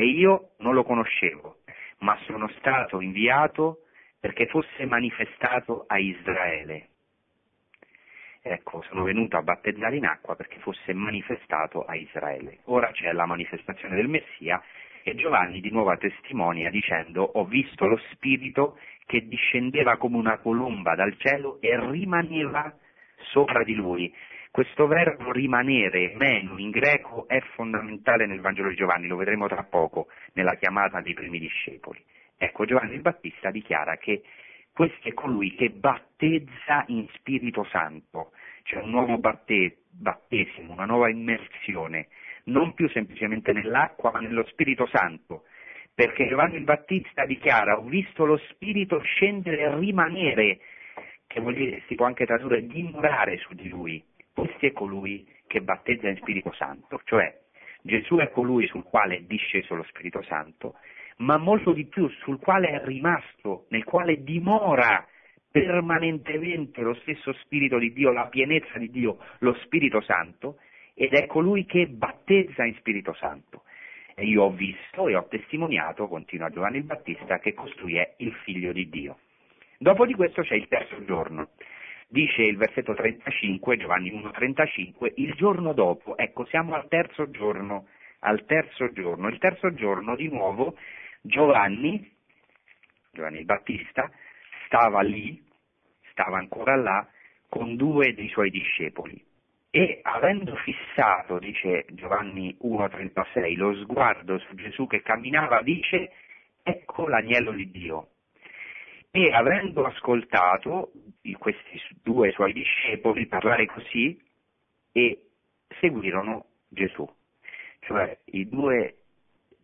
e io non lo conoscevo, ma sono stato inviato perché fosse manifestato a Israele. Ecco, sono venuto a battezzare in acqua perché fosse manifestato a Israele. Ora c'è la manifestazione del Messia e Giovanni di nuovo testimonia dicendo ho visto lo Spirito che discendeva come una colomba dal cielo e rimaneva sopra di lui questo verbo rimanere, menu, in greco è fondamentale nel Vangelo di Giovanni, lo vedremo tra poco nella chiamata dei primi discepoli. Ecco, Giovanni il Battista dichiara che questo è colui che battezza in Spirito Santo, cioè un nuovo batte- battesimo, una nuova immersione, non più semplicemente nell'acqua ma nello Spirito Santo, perché Giovanni il Battista dichiara ho visto lo Spirito scendere e rimanere, che vuol dire, si può anche tradurre dimorare su di lui, questo è colui che battezza in Spirito Santo, cioè Gesù è colui sul quale è disceso lo Spirito Santo, ma molto di più sul quale è rimasto, nel quale dimora permanentemente lo stesso Spirito di Dio, la pienezza di Dio, lo Spirito Santo, ed è colui che battezza in Spirito Santo. E io ho visto e ho testimoniato, continua Giovanni il Battista, che costui è il figlio di Dio. Dopo di questo c'è il terzo giorno. Dice il versetto 35, Giovanni 1,35, il giorno dopo, ecco siamo al terzo giorno, al terzo giorno, il terzo giorno di nuovo Giovanni, Giovanni il Battista, stava lì, stava ancora là, con due dei suoi discepoli. E avendo fissato, dice Giovanni 1,36, lo sguardo su Gesù che camminava, dice, ecco l'agnello di Dio e avendo ascoltato questi due suoi discepoli parlare così e seguirono Gesù. Cioè i due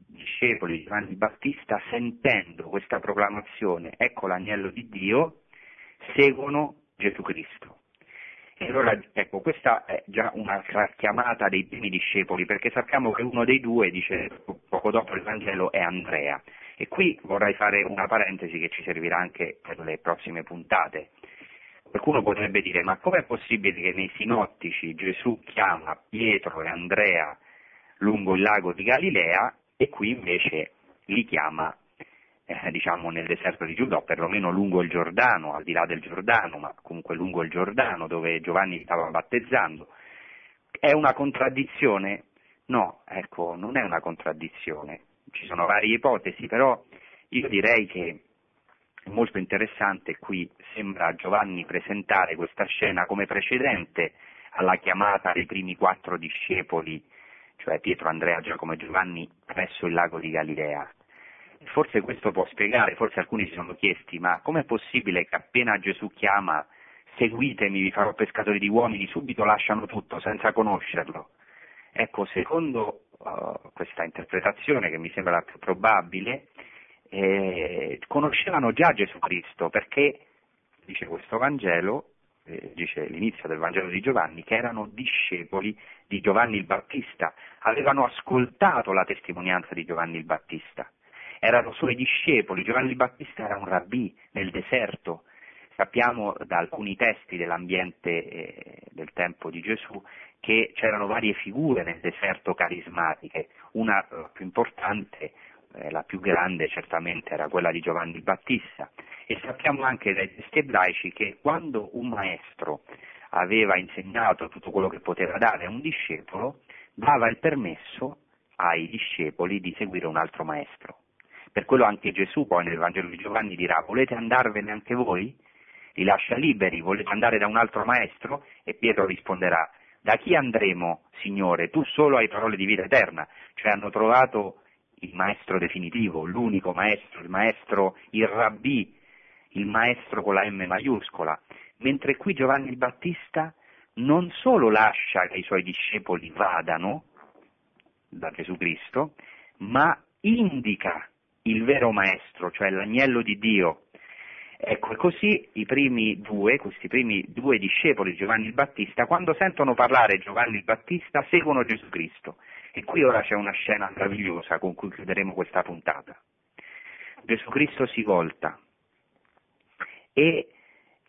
discepoli di Giovanni Battista, sentendo questa proclamazione, ecco l'agnello di Dio, seguono Gesù Cristo. E allora, ecco, questa è già una chiamata dei primi discepoli, perché sappiamo che uno dei due, dice poco dopo il Vangelo, è Andrea. E qui vorrei fare una parentesi che ci servirà anche per le prossime puntate. Qualcuno potrebbe dire, ma com'è possibile che nei sinottici Gesù chiama Pietro e Andrea lungo il lago di Galilea e qui invece li chiama eh, diciamo nel deserto di Giuda, o perlomeno lungo il Giordano, al di là del Giordano, ma comunque lungo il Giordano dove Giovanni stava battezzando. È una contraddizione? No, ecco, non è una contraddizione. Ci sono varie ipotesi, però io direi che molto interessante qui sembra Giovanni presentare questa scena come precedente alla chiamata dei primi quattro discepoli, cioè Pietro, Andrea, Giacomo e Giovanni, presso il lago di Galilea. Forse questo può spiegare, forse alcuni si sono chiesti, ma com'è possibile che appena Gesù chiama seguitemi, vi farò pescatori di uomini, subito lasciano tutto senza conoscerlo? Ecco, secondo uh, questa interpretazione, che mi sembra la più probabile, eh, conoscevano già Gesù Cristo, perché, dice questo Vangelo, eh, dice l'inizio del Vangelo di Giovanni, che erano discepoli di Giovanni il Battista, avevano ascoltato la testimonianza di Giovanni il Battista. Erano suoi discepoli, Giovanni il Battista era un rabbì nel deserto, sappiamo da alcuni testi dell'ambiente eh, del tempo di Gesù che c'erano varie figure nel deserto carismatiche, una eh, più importante, eh, la più grande certamente era quella di Giovanni Battista e sappiamo anche dai testi ebraici che quando un maestro aveva insegnato tutto quello che poteva dare a un discepolo, dava il permesso ai discepoli di seguire un altro maestro. Per quello anche Gesù poi nel Vangelo di Giovanni dirà volete andarvene anche voi? Li lascia liberi, volete andare da un altro maestro? E Pietro risponderà da chi andremo, Signore? Tu solo hai parole di vita eterna. Cioè hanno trovato il maestro definitivo, l'unico maestro, il maestro, il rabbì, il maestro con la M maiuscola. Mentre qui Giovanni il Battista non solo lascia che i suoi discepoli vadano da Gesù Cristo, ma indica il vero maestro, cioè l'agnello di Dio. Ecco, e così i primi due, questi primi due discepoli di Giovanni il Battista, quando sentono parlare Giovanni il Battista, seguono Gesù Cristo. E qui ora c'è una scena meravigliosa con cui chiuderemo questa puntata. Gesù Cristo si volta e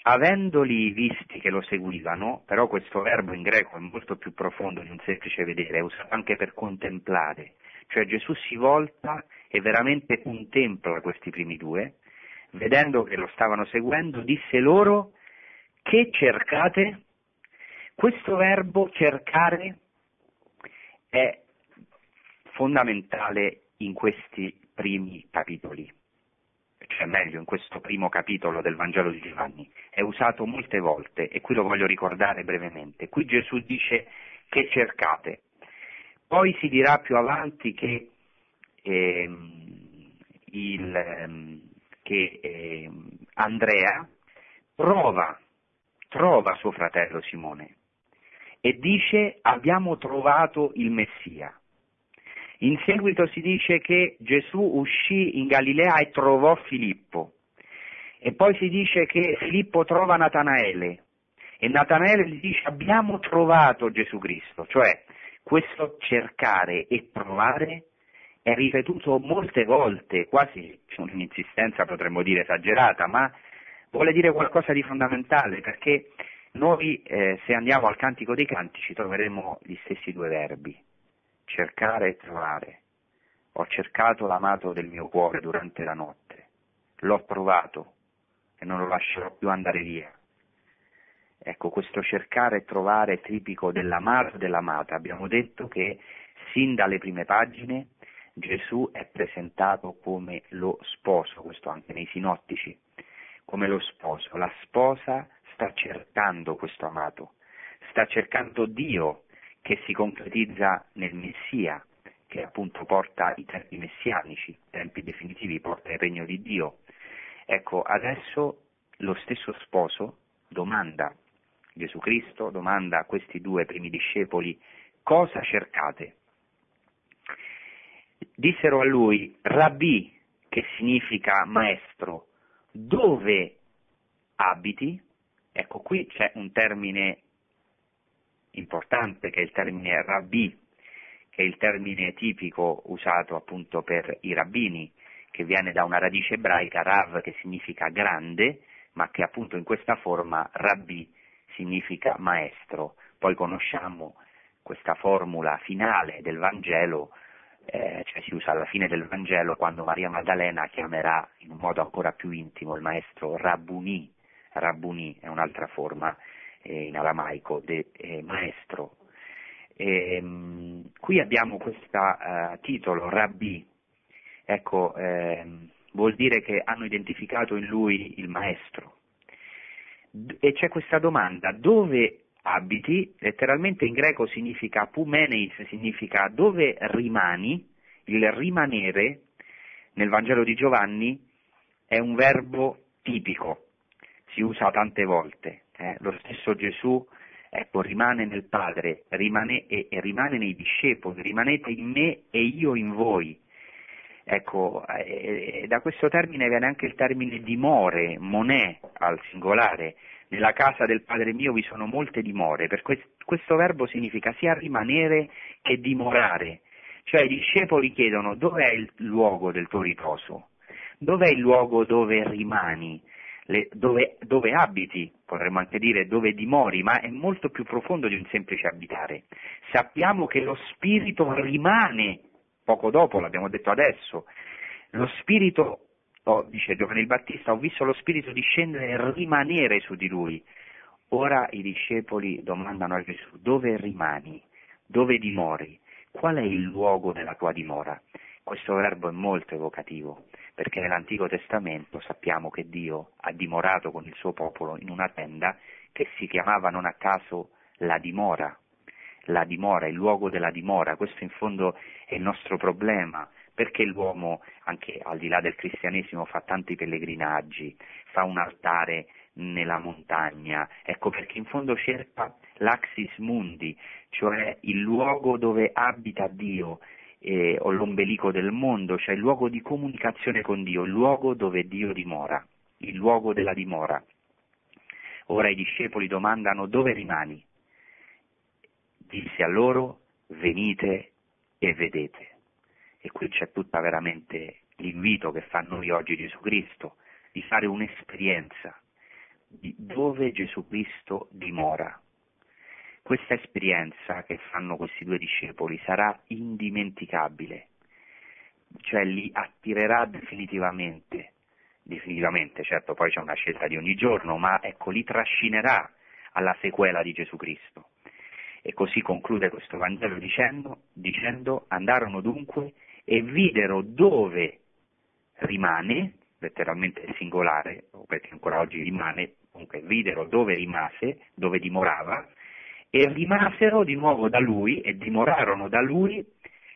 avendoli visti che lo seguivano, però questo verbo in greco è molto più profondo di un semplice vedere, è usato anche per contemplare, cioè Gesù si volta e veramente contempla questi primi due, vedendo che lo stavano seguendo, disse loro che cercate? Questo verbo cercare è fondamentale in questi primi capitoli, cioè meglio in questo primo capitolo del Vangelo di Giovanni, è usato molte volte e qui lo voglio ricordare brevemente. Qui Gesù dice che cercate, poi si dirà più avanti che, ehm, il, ehm, che ehm, Andrea trova, trova suo fratello Simone e dice abbiamo trovato il Messia. In seguito si dice che Gesù uscì in Galilea e trovò Filippo. E poi si dice che Filippo trova Natanaele. E Natanaele gli dice abbiamo trovato Gesù Cristo, cioè questo cercare e provare è ripetuto molte volte, quasi un'insistenza potremmo dire esagerata, ma vuole dire qualcosa di fondamentale perché noi eh, se andiamo al Cantico dei Cantici troveremo gli stessi due verbi, cercare e trovare. Ho cercato l'amato del mio cuore durante la notte, l'ho trovato e non lo lascerò più andare via. Ecco, questo cercare e trovare è tipico dell'amato dell'amata. Abbiamo detto che sin dalle prime pagine Gesù è presentato come lo sposo, questo anche nei sinottici, come lo sposo. La sposa sta cercando questo amato, sta cercando Dio che si concretizza nel Messia, che appunto porta i tempi messianici, i tempi definitivi, porta il regno di Dio. Ecco, adesso lo stesso sposo domanda Gesù Cristo domanda a questi due primi discepoli cosa cercate? Dissero a lui, Rabbi, che significa maestro, dove abiti? Ecco, qui c'è un termine importante che è il termine rabbi, che è il termine tipico usato appunto per i rabbini, che viene da una radice ebraica, rav, che significa grande, ma che appunto in questa forma rabbi significa maestro. Poi conosciamo questa formula finale del Vangelo, eh, cioè si usa alla fine del Vangelo quando Maria Maddalena chiamerà in un modo ancora più intimo il maestro Rabbuni, Rabbuni è un'altra forma eh, in aramaico di eh, maestro. E, mh, qui abbiamo questo uh, titolo, Rabbi, ecco, ehm, vuol dire che hanno identificato in lui il maestro. E c'è questa domanda, dove abiti? Letteralmente in greco significa pumeneis, significa dove rimani, il rimanere nel Vangelo di Giovanni è un verbo tipico, si usa tante volte. Eh? Lo stesso Gesù ecco, rimane nel Padre rimane, e, e, rimane nei discepoli, rimanete in me e io in voi. Ecco, eh, da questo termine viene anche il termine dimore, monè al singolare. Nella casa del Padre mio vi sono molte dimore, per questo, questo verbo significa sia rimanere che dimorare. Cioè i discepoli chiedono dov'è il luogo del tuo riposo? Dov'è il luogo dove rimani? Le, dove, dove abiti, potremmo anche dire dove dimori, ma è molto più profondo di un semplice abitare. Sappiamo che lo spirito rimane, poco dopo, l'abbiamo detto adesso, lo spirito, oh, dice Giovanni il Battista, ho visto lo spirito discendere e rimanere su di lui. Ora i discepoli domandano a Gesù, dove rimani? Dove dimori? Qual è il luogo della tua dimora? Questo verbo è molto evocativo, perché nell'Antico Testamento sappiamo che Dio ha dimorato con il suo popolo in una tenda che si chiamava non a caso la dimora, la dimora, il luogo della dimora, questo in fondo è il nostro problema, perché l'uomo, anche al di là del cristianesimo, fa tanti pellegrinaggi, fa un altare nella montagna, ecco perché in fondo cerca l'axis mundi, cioè il luogo dove abita Dio, eh, o l'ombelico del mondo, cioè il luogo di comunicazione con Dio, il luogo dove Dio dimora, il luogo della dimora. Ora i discepoli domandano dove rimani? Disse a loro venite e vedete. E qui c'è tutta veramente l'invito che fa a noi oggi Gesù Cristo, di fare un'esperienza di dove Gesù Cristo dimora, questa esperienza che fanno questi due discepoli sarà indimenticabile, cioè li attirerà definitivamente, definitivamente, certo poi c'è una scelta di ogni giorno, ma ecco, li trascinerà alla sequela di Gesù Cristo. E così conclude questo Vangelo dicendo, dicendo andarono dunque e videro dove rimane, letteralmente singolare, perché ancora oggi rimane, comunque videro dove rimase, dove dimorava, e rimasero di nuovo da lui e dimorarono da lui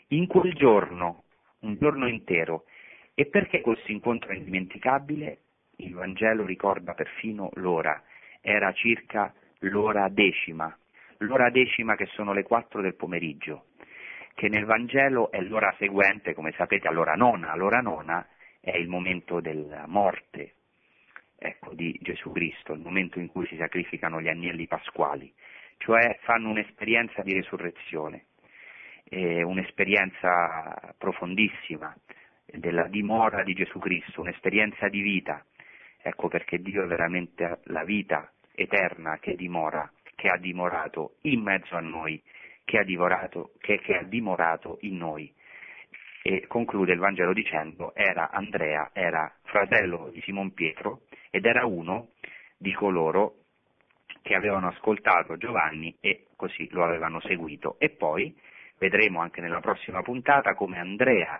in quel giorno, un giorno intero. E perché questo incontro è indimenticabile? Il Vangelo ricorda perfino l'ora, era circa l'ora decima, l'ora decima che sono le quattro del pomeriggio, che nel Vangelo è l'ora seguente, come sapete, all'ora nona, l'ora nona è il momento della morte ecco, di Gesù Cristo, il momento in cui si sacrificano gli agnelli pasquali cioè fanno un'esperienza di resurrezione, eh, un'esperienza profondissima della dimora di Gesù Cristo, un'esperienza di vita. Ecco perché Dio è veramente la vita eterna che dimora, che ha dimorato in mezzo a noi, che ha, divorato, che, che ha dimorato in noi. E conclude il Vangelo dicendo, era Andrea, era fratello di Simon Pietro ed era uno di coloro che avevano ascoltato Giovanni e così lo avevano seguito. E poi vedremo anche nella prossima puntata come Andrea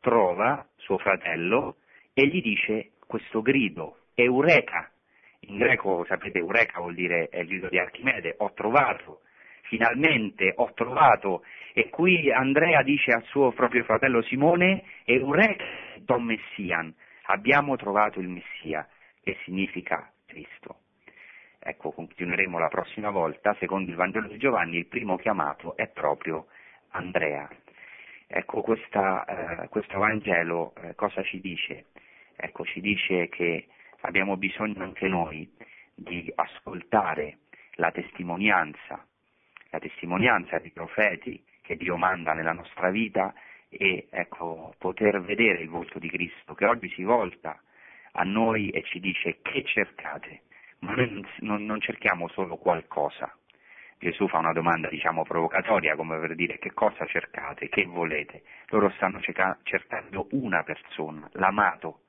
trova suo fratello e gli dice questo grido, Eureka. In greco, sapete, Eureka vuol dire è il grido di Archimede, ho trovato, finalmente ho trovato. E qui Andrea dice al suo proprio fratello Simone, Eureka, Don Messian, abbiamo trovato il Messia, che significa Cristo. Ecco, continueremo la prossima volta, secondo il Vangelo di Giovanni il primo chiamato è proprio Andrea. Ecco, questa, eh, questo Vangelo eh, cosa ci dice? Ecco, ci dice che abbiamo bisogno anche noi di ascoltare la testimonianza, la testimonianza dei profeti che Dio manda nella nostra vita e ecco, poter vedere il volto di Cristo che oggi si volta a noi e ci dice che cercate, ma noi non, non cerchiamo solo qualcosa. Gesù fa una domanda diciamo provocatoria come per dire che cosa cercate, che volete. Loro stanno cercando una persona, l'amato,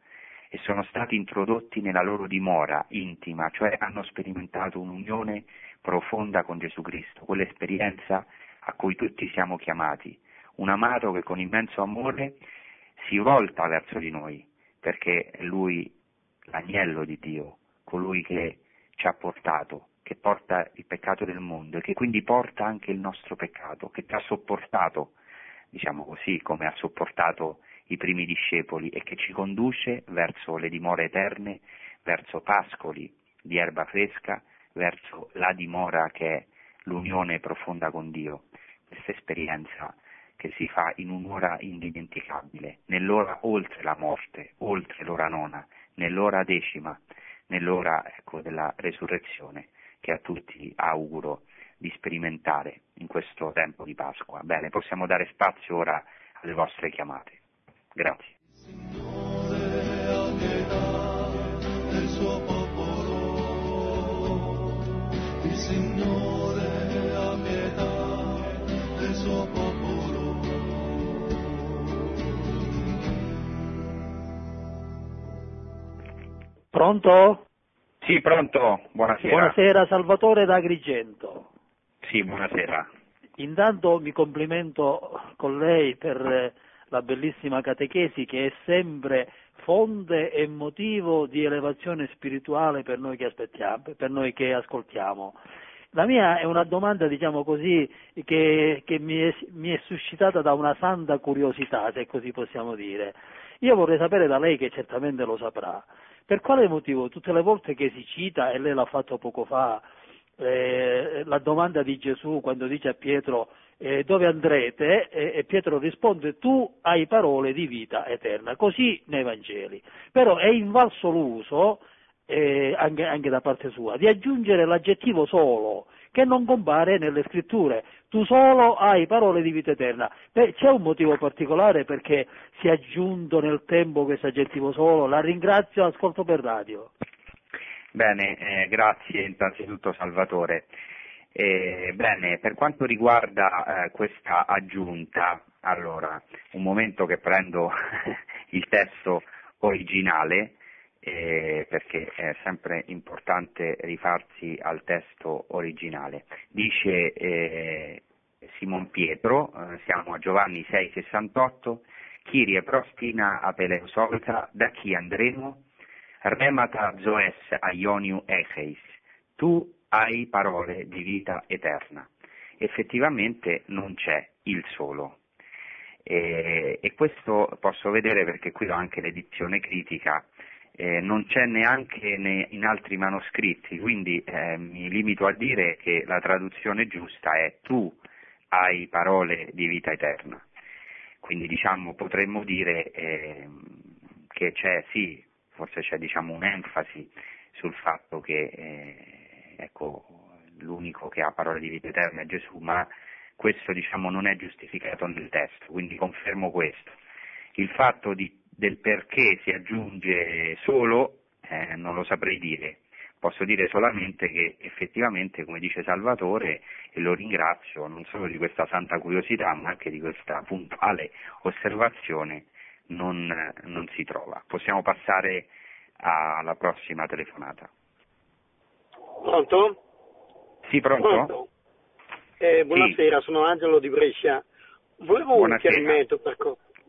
e sono stati introdotti nella loro dimora intima, cioè hanno sperimentato un'unione profonda con Gesù Cristo, quell'esperienza a cui tutti siamo chiamati, un amato che con immenso amore si volta verso di noi, perché è Lui l'agnello di Dio, colui che ci ha portato, che porta il peccato del mondo e che quindi porta anche il nostro peccato, che ci ha sopportato, diciamo così, come ha sopportato i primi discepoli e che ci conduce verso le dimore eterne, verso pascoli di erba fresca, verso la dimora che è l'unione profonda con Dio. Questa esperienza che si fa in un'ora indimenticabile, nell'ora oltre la morte, oltre l'ora nona, nell'ora decima, nell'ora ecco, della resurrezione, che a tutti auguro di sperimentare in questo tempo di Pasqua. Bene, possiamo dare spazio ora alle vostre chiamate. Grazie. Pronto? Sì, pronto, buonasera. Buonasera, Salvatore da Agrigento. Sì, buonasera. Intanto mi complimento con lei per la bellissima catechesi che è sempre fonte e motivo di elevazione spirituale per noi che aspettiamo, per noi che ascoltiamo. La mia è una domanda, diciamo così, che, che mi, è, mi, è, suscitata da una santa curiosità, se così possiamo dire. Io vorrei sapere da lei, che certamente lo saprà, per quale motivo tutte le volte che si cita, e lei l'ha fatto poco fa, eh, la domanda di Gesù quando dice a Pietro eh, dove andrete e Pietro risponde tu hai parole di vita eterna, così nei Vangeli. Però è invalso l'uso, eh, anche, anche, da parte sua, di aggiungere l'aggettivo solo, che non compare nelle scritture. Tu solo hai parole di vita eterna. Beh, c'è un motivo particolare perché si è aggiunto nel tempo questo aggettivo solo? La ringrazio, ascolto per radio. Bene, eh, grazie innanzitutto Salvatore. Eh, bene, per quanto riguarda eh, questa aggiunta, allora, un momento che prendo il testo originale, eh, perché è sempre importante rifarsi al testo originale. Dice eh, Simon Pietro, eh, siamo a Giovanni 6,68, Kyrie prostina apeleusolta, da chi andremo? Remata zoes aioniu echeis, tu hai parole di vita eterna. Effettivamente non c'è il solo. E, e questo posso vedere perché qui ho anche l'edizione critica, eh, non c'è neanche ne, in altri manoscritti, quindi eh, mi limito a dire che la traduzione giusta è tu hai parole di vita eterna. Quindi diciamo, potremmo dire eh, che c'è, sì, forse c'è diciamo, un'enfasi sul fatto che eh, ecco, l'unico che ha parole di vita eterna è Gesù, ma questo diciamo, non è giustificato nel testo, quindi confermo questo. Il fatto di, del perché si aggiunge solo eh, non lo saprei dire, posso dire solamente che effettivamente, come dice Salvatore, e lo ringrazio non solo di questa santa curiosità, ma anche di questa puntuale osservazione, non, non si trova. Possiamo passare alla prossima telefonata. Pronto? Sì, pronto? pronto? Eh, buonasera, sì. sono Angelo di Brescia. Volevo buonasera. un chiarimento per,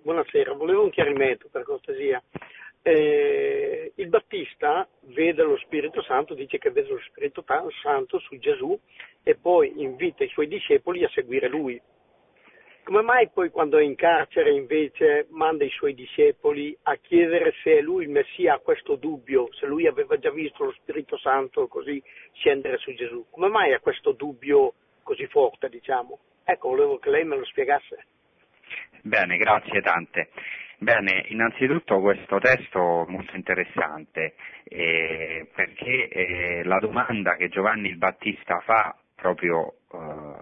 buonasera, volevo un chiarimento per cortesia. Eh, il Battista vede lo Spirito Santo, dice che vede lo Spirito Santo su Gesù e poi invita i suoi discepoli a seguire lui. come mai poi quando è in carcere invece manda i suoi discepoli a chiedere se è lui il Messia, ha questo dubbio, se lui aveva già visto lo Spirito Santo così scendere su Gesù? Come mai ha questo dubbio così forte, diciamo? Ecco, volevo che lei me lo spiegasse. Bene, grazie tante. Bene, innanzitutto questo testo è molto interessante eh, perché eh, la domanda che Giovanni il Battista fa proprio eh,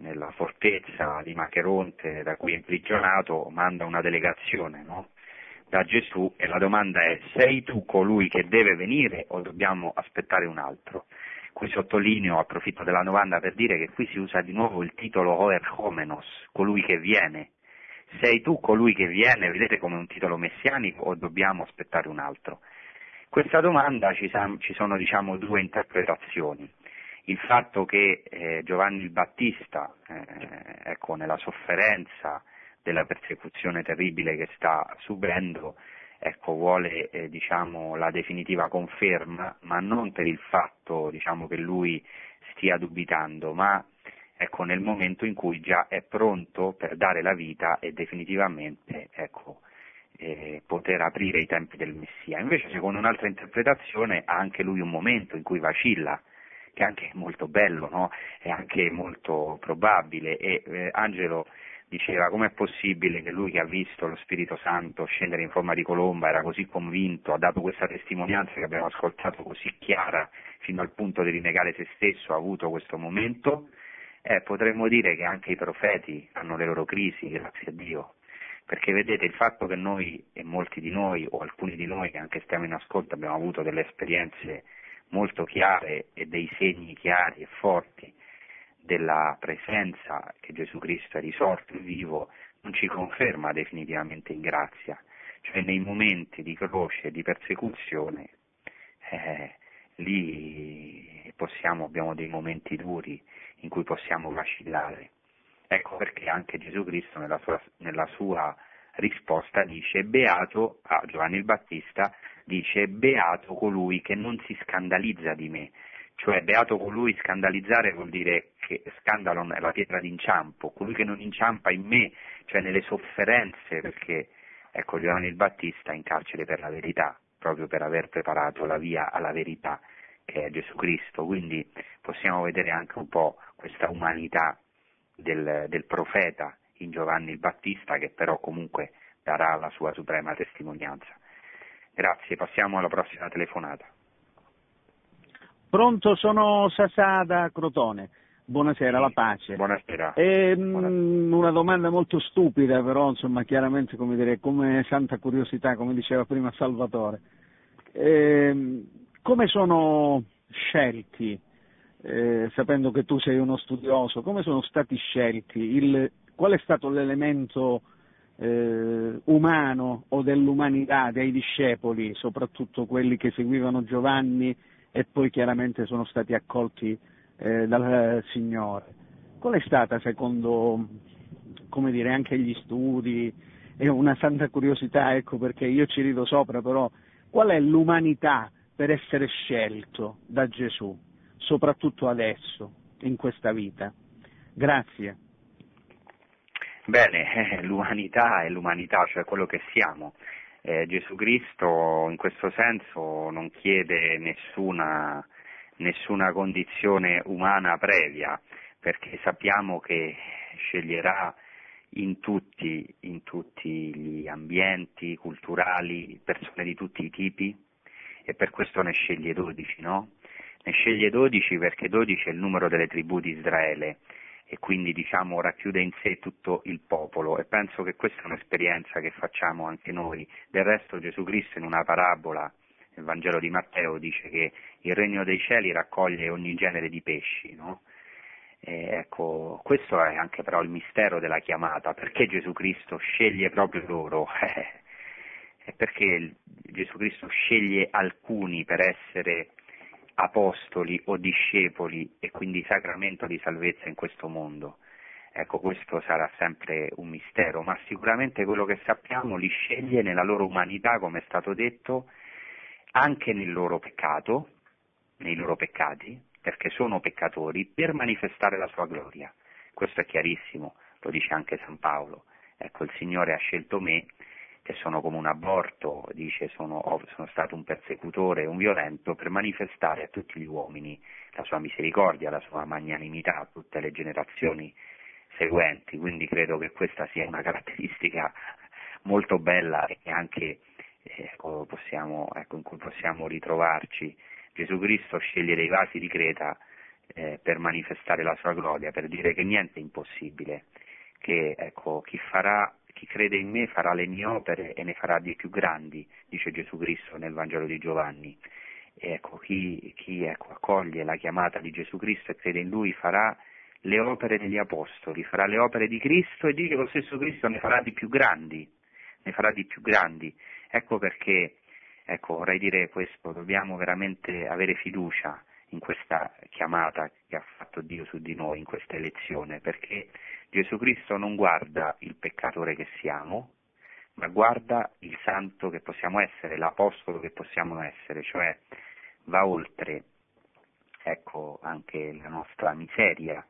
nella fortezza di Macheronte da cui è imprigionato manda una delegazione no? da Gesù e la domanda è sei tu colui che deve venire o dobbiamo aspettare un altro? Qui sottolineo, approfitto della domanda per dire che qui si usa di nuovo il titolo Oerhomenos, colui che viene. Sei tu colui che viene, vedete come un titolo messianico o dobbiamo aspettare un altro? Questa domanda ci, ci sono diciamo, due interpretazioni il fatto che eh, Giovanni il Battista, eh, ecco, nella sofferenza della persecuzione terribile che sta subendo, ecco, vuole eh, diciamo, la definitiva conferma, ma non per il fatto diciamo, che lui stia dubitando, ma ecco, nel momento in cui già è pronto per dare la vita e definitivamente ecco, eh, poter aprire i tempi del Messia. Invece, secondo un'altra interpretazione, ha anche lui un momento in cui vacilla che è anche molto bello, no? è anche molto probabile e eh, Angelo diceva com'è possibile che lui che ha visto lo Spirito Santo scendere in forma di colomba era così convinto, ha dato questa testimonianza che abbiamo ascoltato così chiara fino al punto di rinnegare se stesso, ha avuto questo momento, eh, potremmo dire che anche i profeti hanno le loro crisi, grazie a Dio, perché vedete il fatto che noi e molti di noi o alcuni di noi che anche stiamo in ascolto abbiamo avuto delle esperienze molto chiare e dei segni chiari e forti della presenza che Gesù Cristo è risorto e vivo, non ci conferma definitivamente in grazia. Cioè nei momenti di croce e di persecuzione, eh, lì possiamo, abbiamo dei momenti duri in cui possiamo vacillare. Ecco perché anche Gesù Cristo nella sua, nella sua risposta dice beato a Giovanni il Battista dice beato colui che non si scandalizza di me, cioè beato colui scandalizzare vuol dire che scandalo è la pietra d'inciampo, colui che non inciampa in me, cioè nelle sofferenze, perché ecco Giovanni il Battista è in carcere per la verità, proprio per aver preparato la via alla verità che è Gesù Cristo, quindi possiamo vedere anche un po' questa umanità del, del profeta in Giovanni il Battista che però comunque darà la sua suprema testimonianza. Grazie, passiamo alla prossima telefonata. Pronto, sono Sasada Crotone. Buonasera, sì, la pace. Buonasera. Eh, buonasera. Una domanda molto stupida, però, insomma, chiaramente, come dire, come santa curiosità, come diceva prima Salvatore. Eh, come sono scelti, eh, sapendo che tu sei uno studioso, come sono stati scelti? Il, qual è stato l'elemento eh, umano o dell'umanità dei discepoli, soprattutto quelli che seguivano Giovanni e poi chiaramente sono stati accolti eh, dal Signore. Qual è stata, secondo come dire, anche gli studi? È una santa curiosità, ecco perché io ci rido sopra, però qual è l'umanità per essere scelto da Gesù, soprattutto adesso, in questa vita? Grazie. Bene, eh, l'umanità è l'umanità, cioè quello che siamo. Eh, Gesù Cristo in questo senso non chiede nessuna, nessuna condizione umana previa, perché sappiamo che sceglierà in tutti, in tutti, gli ambienti culturali persone di tutti i tipi e per questo ne sceglie 12, no? Ne sceglie 12 perché 12 è il numero delle tribù di Israele e quindi diciamo, racchiude in sé tutto il popolo e penso che questa è un'esperienza che facciamo anche noi. Del resto Gesù Cristo in una parabola nel Vangelo di Matteo dice che il regno dei cieli raccoglie ogni genere di pesci, no? ecco, questo è anche però il mistero della chiamata, perché Gesù Cristo sceglie proprio loro? Perché Gesù Cristo sceglie alcuni per essere apostoli o discepoli e quindi sacramento di salvezza in questo mondo. Ecco, questo sarà sempre un mistero, ma sicuramente quello che sappiamo li sceglie nella loro umanità, come è stato detto, anche nel loro peccato, nei loro peccati, perché sono peccatori, per manifestare la sua gloria. Questo è chiarissimo. lo dice anche San Paolo. Ecco, il Signore ha scelto me, che sono come un aborto, dice sono, sono stato un persecutore, un violento, per manifestare a tutti gli uomini la sua misericordia, la sua magnanimità a tutte le generazioni seguenti, quindi credo che questa sia una caratteristica molto bella e anche ecco, possiamo, ecco, in cui possiamo ritrovarci. Gesù Cristo scegliere i vasi di Creta eh, per manifestare la sua gloria, per dire che niente è impossibile, che ecco, chi, farà, chi crede in me farà le mie opere e ne farà di più grandi, dice Gesù Cristo nel Vangelo di Giovanni. E ecco, chi, chi ecco, accoglie la chiamata di Gesù Cristo e crede in Lui farà le opere degli Apostoli, farà le opere di Cristo e dice lo stesso Cristo ne farà di più grandi, ne farà di più grandi. Ecco perché, ecco, vorrei dire questo, dobbiamo veramente avere fiducia in questa chiamata che ha fatto Dio su di noi, in questa elezione, perché Gesù Cristo non guarda il peccatore che siamo, ma guarda il santo che possiamo essere, l'apostolo che possiamo essere, cioè va oltre ecco, anche la nostra miseria,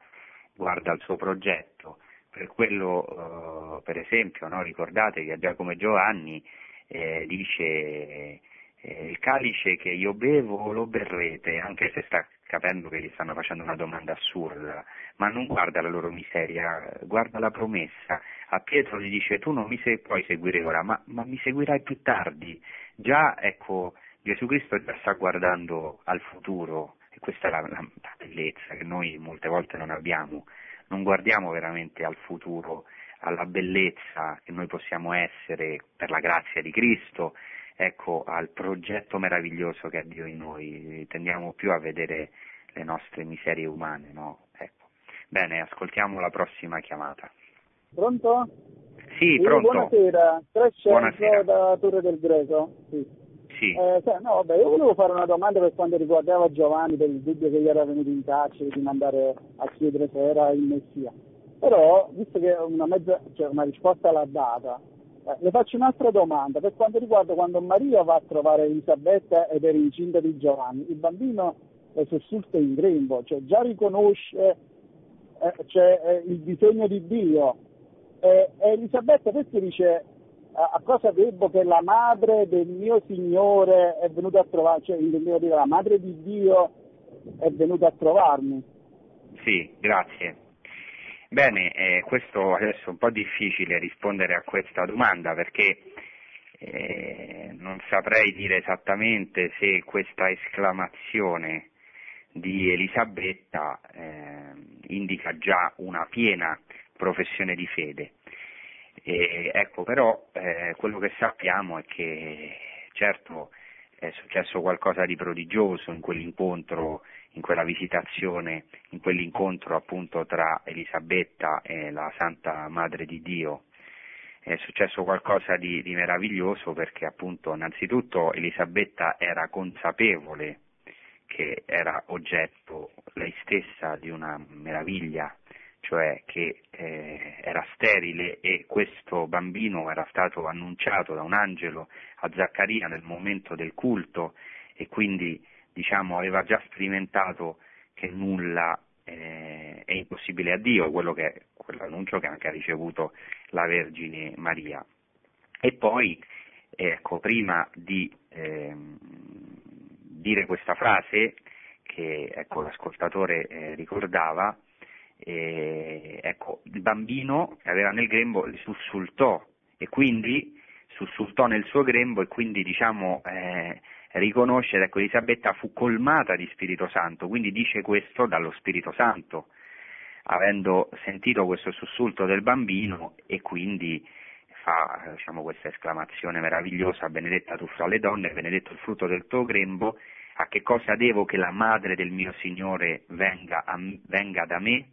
guarda il suo progetto. Per quello, eh, per esempio, no, ricordate che Giacomo e Giovanni eh, dice eh, il calice che io bevo lo berrete, anche se sta capendo che gli stanno facendo una domanda assurda, ma non guarda la loro miseria, guarda la promessa. A Pietro gli dice tu non mi se- puoi seguire ora, ma, ma mi seguirai più tardi. Già, ecco, Gesù Cristo già sta guardando al futuro e questa è la, la, la bellezza che noi molte volte non abbiamo. Non guardiamo veramente al futuro, alla bellezza che noi possiamo essere per la grazia di Cristo, ecco, al progetto meraviglioso che ha Dio in noi, tendiamo più a vedere le nostre miserie umane, no? Ecco. Bene, ascoltiamo la prossima chiamata. Pronto? Sì, pronto. Buonasera, Crescenzo da Torre del Greco. Sì. Sì. Eh, no, vabbè, io volevo fare una domanda per quanto riguardava Giovanni, per il dubbio che gli era venuto in carcere di mandare a chiedere se era il Messia. Però, visto che una, mezza, cioè una risposta l'ha data, le faccio un'altra domanda per quanto riguarda quando Maria va a trovare Elisabetta ed era incinta di Giovanni. Il bambino è sussulto in grembo, cioè già riconosce eh, cioè, eh, il disegno di Dio. E Elisabetta perché dice a cosa debbo che la madre del mio Signore è venuta a trovare, cioè intendevo dire la madre di Dio è venuta a trovarmi. Sì, grazie. Bene, eh, questo adesso è un po' difficile rispondere a questa domanda perché eh, non saprei dire esattamente se questa esclamazione di Elisabetta eh, indica già una piena professione di fede. E, ecco, però eh, quello che sappiamo è che certo è successo qualcosa di prodigioso in quell'incontro, in quella visitazione, in quell'incontro appunto tra Elisabetta e la Santa Madre di Dio. È successo qualcosa di, di meraviglioso perché appunto innanzitutto Elisabetta era consapevole che era oggetto lei stessa di una meraviglia cioè che eh, era sterile e questo bambino era stato annunciato da un angelo a Zaccaria nel momento del culto e quindi diciamo, aveva già sperimentato che nulla eh, è impossibile a Dio, quello che, quell'annuncio che anche ha ricevuto la Vergine Maria. E poi, ecco, prima di eh, dire questa frase che ecco, l'ascoltatore eh, ricordava, e, ecco, il bambino che aveva nel grembo li sussultò e quindi sussultò nel suo grembo e quindi diciamo eh, riconosce, ecco Elisabetta fu colmata di Spirito Santo, quindi dice questo dallo Spirito Santo, avendo sentito questo sussulto del bambino e quindi fa diciamo, questa esclamazione meravigliosa, benedetta tu fra le donne, benedetto il frutto del tuo grembo, a che cosa devo che la madre del mio Signore venga, a, venga da me?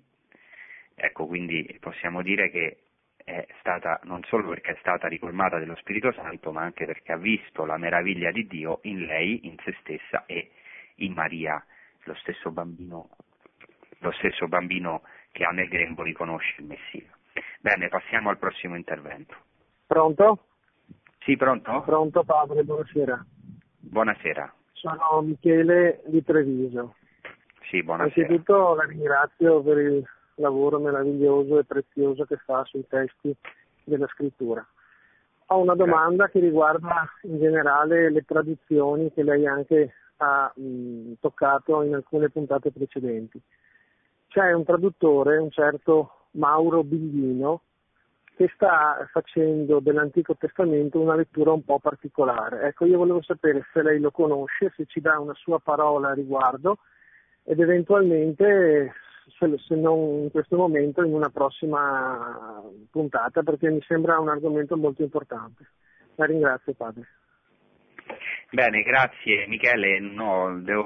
Ecco, quindi possiamo dire che è stata non solo perché è stata ricolmata dello Spirito Santo, ma anche perché ha visto la meraviglia di Dio in lei, in se stessa e in Maria, lo stesso bambino, lo stesso bambino che ha nel grembo riconosce il Messia. Bene, passiamo al prossimo intervento. Pronto? Sì, pronto? Pronto padre, buonasera. Buonasera. Sono Michele di Treviso. Sì, buonasera. Innanzitutto la ringrazio per il lavoro meraviglioso e prezioso che fa sui testi della scrittura. Ho una domanda che riguarda in generale le traduzioni che lei anche ha mh, toccato in alcune puntate precedenti. C'è un traduttore, un certo Mauro Biglino, che sta facendo dell'Antico Testamento una lettura un po' particolare. Ecco, io volevo sapere se lei lo conosce, se ci dà una sua parola a riguardo ed eventualmente, se non in questo momento, in una prossima puntata, perché mi sembra un argomento molto importante. La ringrazio, padre. Bene, grazie Michele. No, devo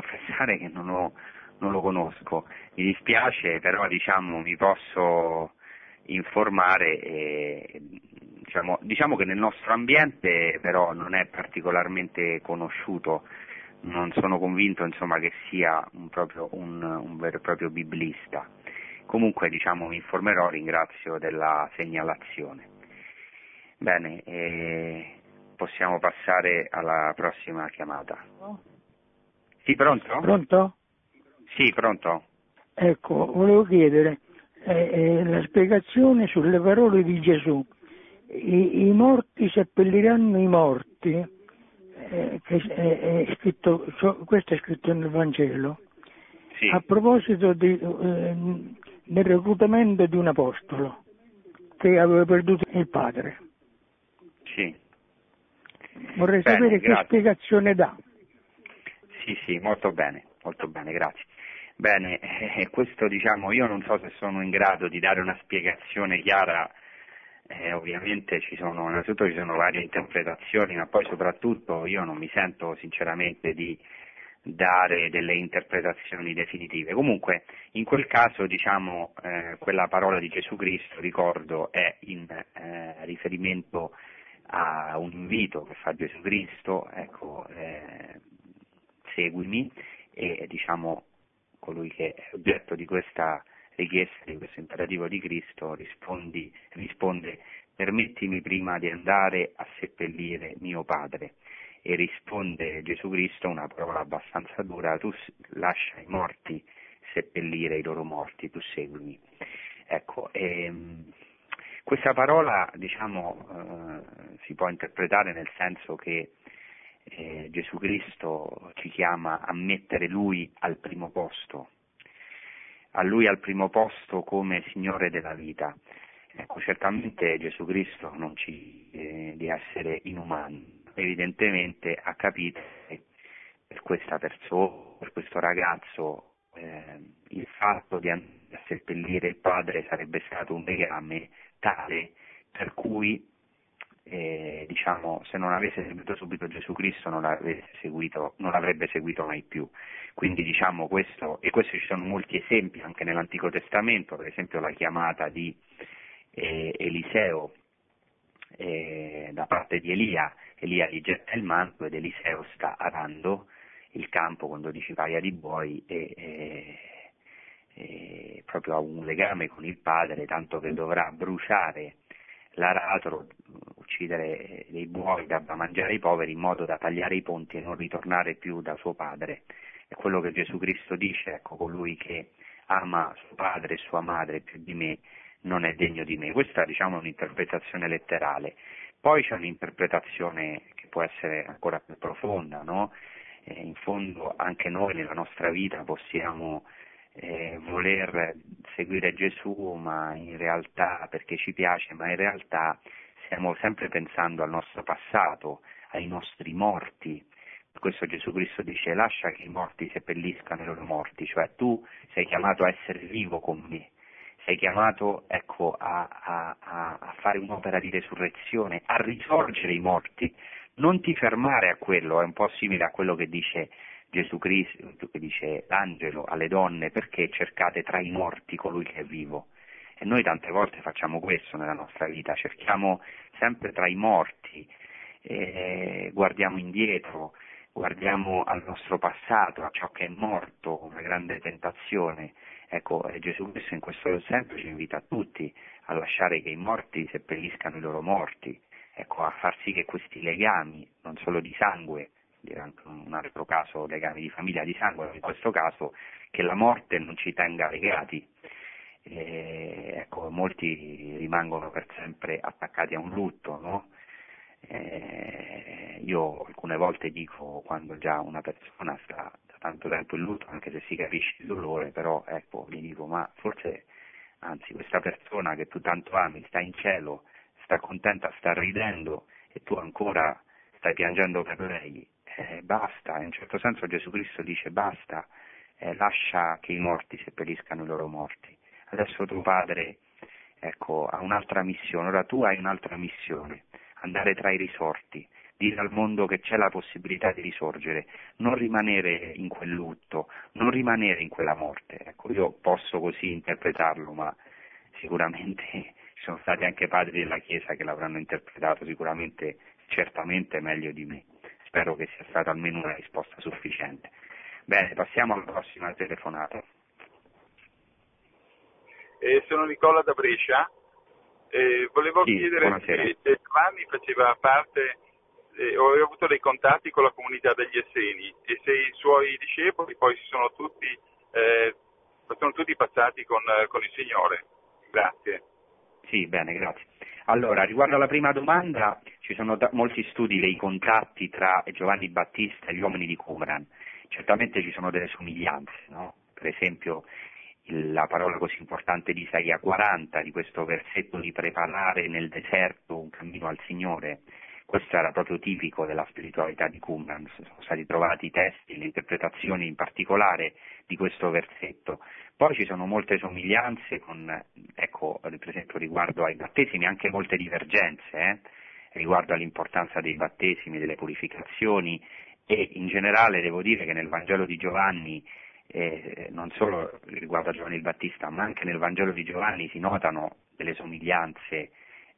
confessare che non, ho, non lo conosco. Mi dispiace, però diciamo mi posso informare e, diciamo, diciamo, che nel nostro ambiente però non è particolarmente conosciuto, non sono convinto insomma, che sia un, proprio, un, un, vero e proprio biblista. Comunque diciamo, mi informerò, ringrazio della segnalazione. Bene, eh, possiamo passare alla prossima chiamata. Sì, pronto? Pronto? Sì, pronto. Ecco, volevo chiedere, eh, la spiegazione sulle parole di Gesù. I, i morti seppelliranno i morti, eh, che è, è scritto, questo è scritto nel Vangelo, sì. a proposito di, eh, del reclutamento di un apostolo che aveva perduto il padre. Sì. Vorrei bene, sapere grazie. che spiegazione dà. Sì, sì, molto bene, molto bene, grazie. Bene, eh, questo diciamo, io non so se sono in grado di dare una spiegazione chiara, eh, ovviamente ci sono, innanzitutto ci sono varie interpretazioni, ma poi soprattutto io non mi sento sinceramente di dare delle interpretazioni definitive. Comunque, in quel caso, diciamo, eh, quella parola di Gesù Cristo, ricordo, è in eh, riferimento a un invito che fa Gesù Cristo, ecco, eh, seguimi, e diciamo colui che è oggetto di questa richiesta, di questo imperativo di Cristo, rispondi, risponde permettimi prima di andare a seppellire mio padre. E risponde Gesù Cristo una parola abbastanza dura, tu lascia i morti seppellire i loro morti, tu seguimi. Ecco, ehm, questa parola diciamo, eh, si può interpretare nel senso che eh, Gesù Cristo ci chiama a mettere Lui al primo posto, a Lui al primo posto come Signore della vita. Ecco, certamente Gesù Cristo non ci eh, di essere inumani, evidentemente ha capito che per questa persona, per questo ragazzo, eh, il fatto di andare a seppellire il padre sarebbe stato un legame tale per cui eh, diciamo, se non avesse seguito subito Gesù Cristo non, seguito, non l'avrebbe seguito mai più. Quindi diciamo questo, e questo ci sono molti esempi anche nell'Antico Testamento, per esempio la chiamata di eh, Eliseo eh, da parte di Elia, Elia gli getta il manto ed Eliseo sta arando il campo con dodici paia di buoi e, e, e proprio ha un legame con il padre, tanto che dovrà bruciare l'aratro, uccidere dei buoi da mangiare ai poveri in modo da tagliare i ponti e non ritornare più da suo padre. È quello che Gesù Cristo dice, ecco, colui che ama suo padre e sua madre più di me non è degno di me. Questa diciamo, è un'interpretazione letterale. Poi c'è un'interpretazione che può essere ancora più profonda, no? eh, in fondo anche noi nella nostra vita possiamo eh, voler seguire Gesù, ma in realtà perché ci piace, ma in realtà stiamo sempre pensando al nostro passato, ai nostri morti. Per questo Gesù Cristo dice lascia che i morti seppelliscano i loro morti, cioè tu sei chiamato a essere vivo con me, sei chiamato ecco, a, a, a, fare un'opera di resurrezione, a risorgere i morti, non ti fermare a quello, è un po' simile a quello che dice Gesù Cristo, che dice l'angelo alle donne, perché cercate tra i morti colui che è vivo? E noi tante volte facciamo questo nella nostra vita, cerchiamo sempre tra i morti, eh, guardiamo indietro, guardiamo al nostro passato, a ciò che è morto, una grande tentazione. Ecco, Gesù Cristo in questo senso ci invita a tutti a lasciare che i morti seppelliscano i loro morti, ecco, a far sì che questi legami, non solo di sangue, anche un altro caso legami di famiglia di sangue, in questo caso che la morte non ci tenga legati. eh, ecco, molti rimangono per sempre attaccati a un lutto, no? eh, io alcune volte dico quando già una persona sta da tanto tempo in lutto, anche se si capisce il dolore, però ecco, gli dico, ma forse, anzi, questa persona che tu tanto ami sta in cielo, sta contenta, sta ridendo e tu ancora stai piangendo per lei, eh, basta, in un certo senso Gesù Cristo dice basta, eh, lascia che i morti seppelliscano i loro morti. Adesso tuo padre ecco, ha un'altra missione, ora tu hai un'altra missione, andare tra i risorti, dire al mondo che c'è la possibilità di risorgere, non rimanere in quel lutto, non rimanere in quella morte. Ecco, io posso così interpretarlo, ma sicuramente ci sono stati anche padri della Chiesa che l'avranno interpretato sicuramente, certamente meglio di me. Spero che sia stata almeno una risposta sufficiente. Bene, passiamo alla prossima telefonata. Eh, sono Nicola da Brescia. Eh, volevo sì, chiedere buonasera. se Giovanni faceva parte eh, aveva avuto dei contatti con la comunità degli Esseni e se i suoi discepoli poi si sono tutti, eh, sono tutti passati con, con il Signore. Grazie. Sì, bene, grazie. Allora, riguardo alla prima domanda, ci sono da- molti studi dei contatti tra Giovanni Battista e gli uomini di Qumran. Certamente ci sono delle somiglianze, no? Per esempio la parola così importante di Isaia 40, di questo versetto di preparare nel deserto un cammino al Signore. Questo era proprio tipico della spiritualità di Qumran, sono stati trovati i testi, le interpretazioni in particolare di questo versetto. Poi ci sono molte somiglianze con, ecco, per esempio riguardo ai battesimi, anche molte divergenze, eh, riguardo all'importanza dei battesimi, delle purificazioni e in generale devo dire che nel Vangelo di Giovanni, eh, non solo riguardo a Giovanni il Battista, ma anche nel Vangelo di Giovanni si notano delle somiglianze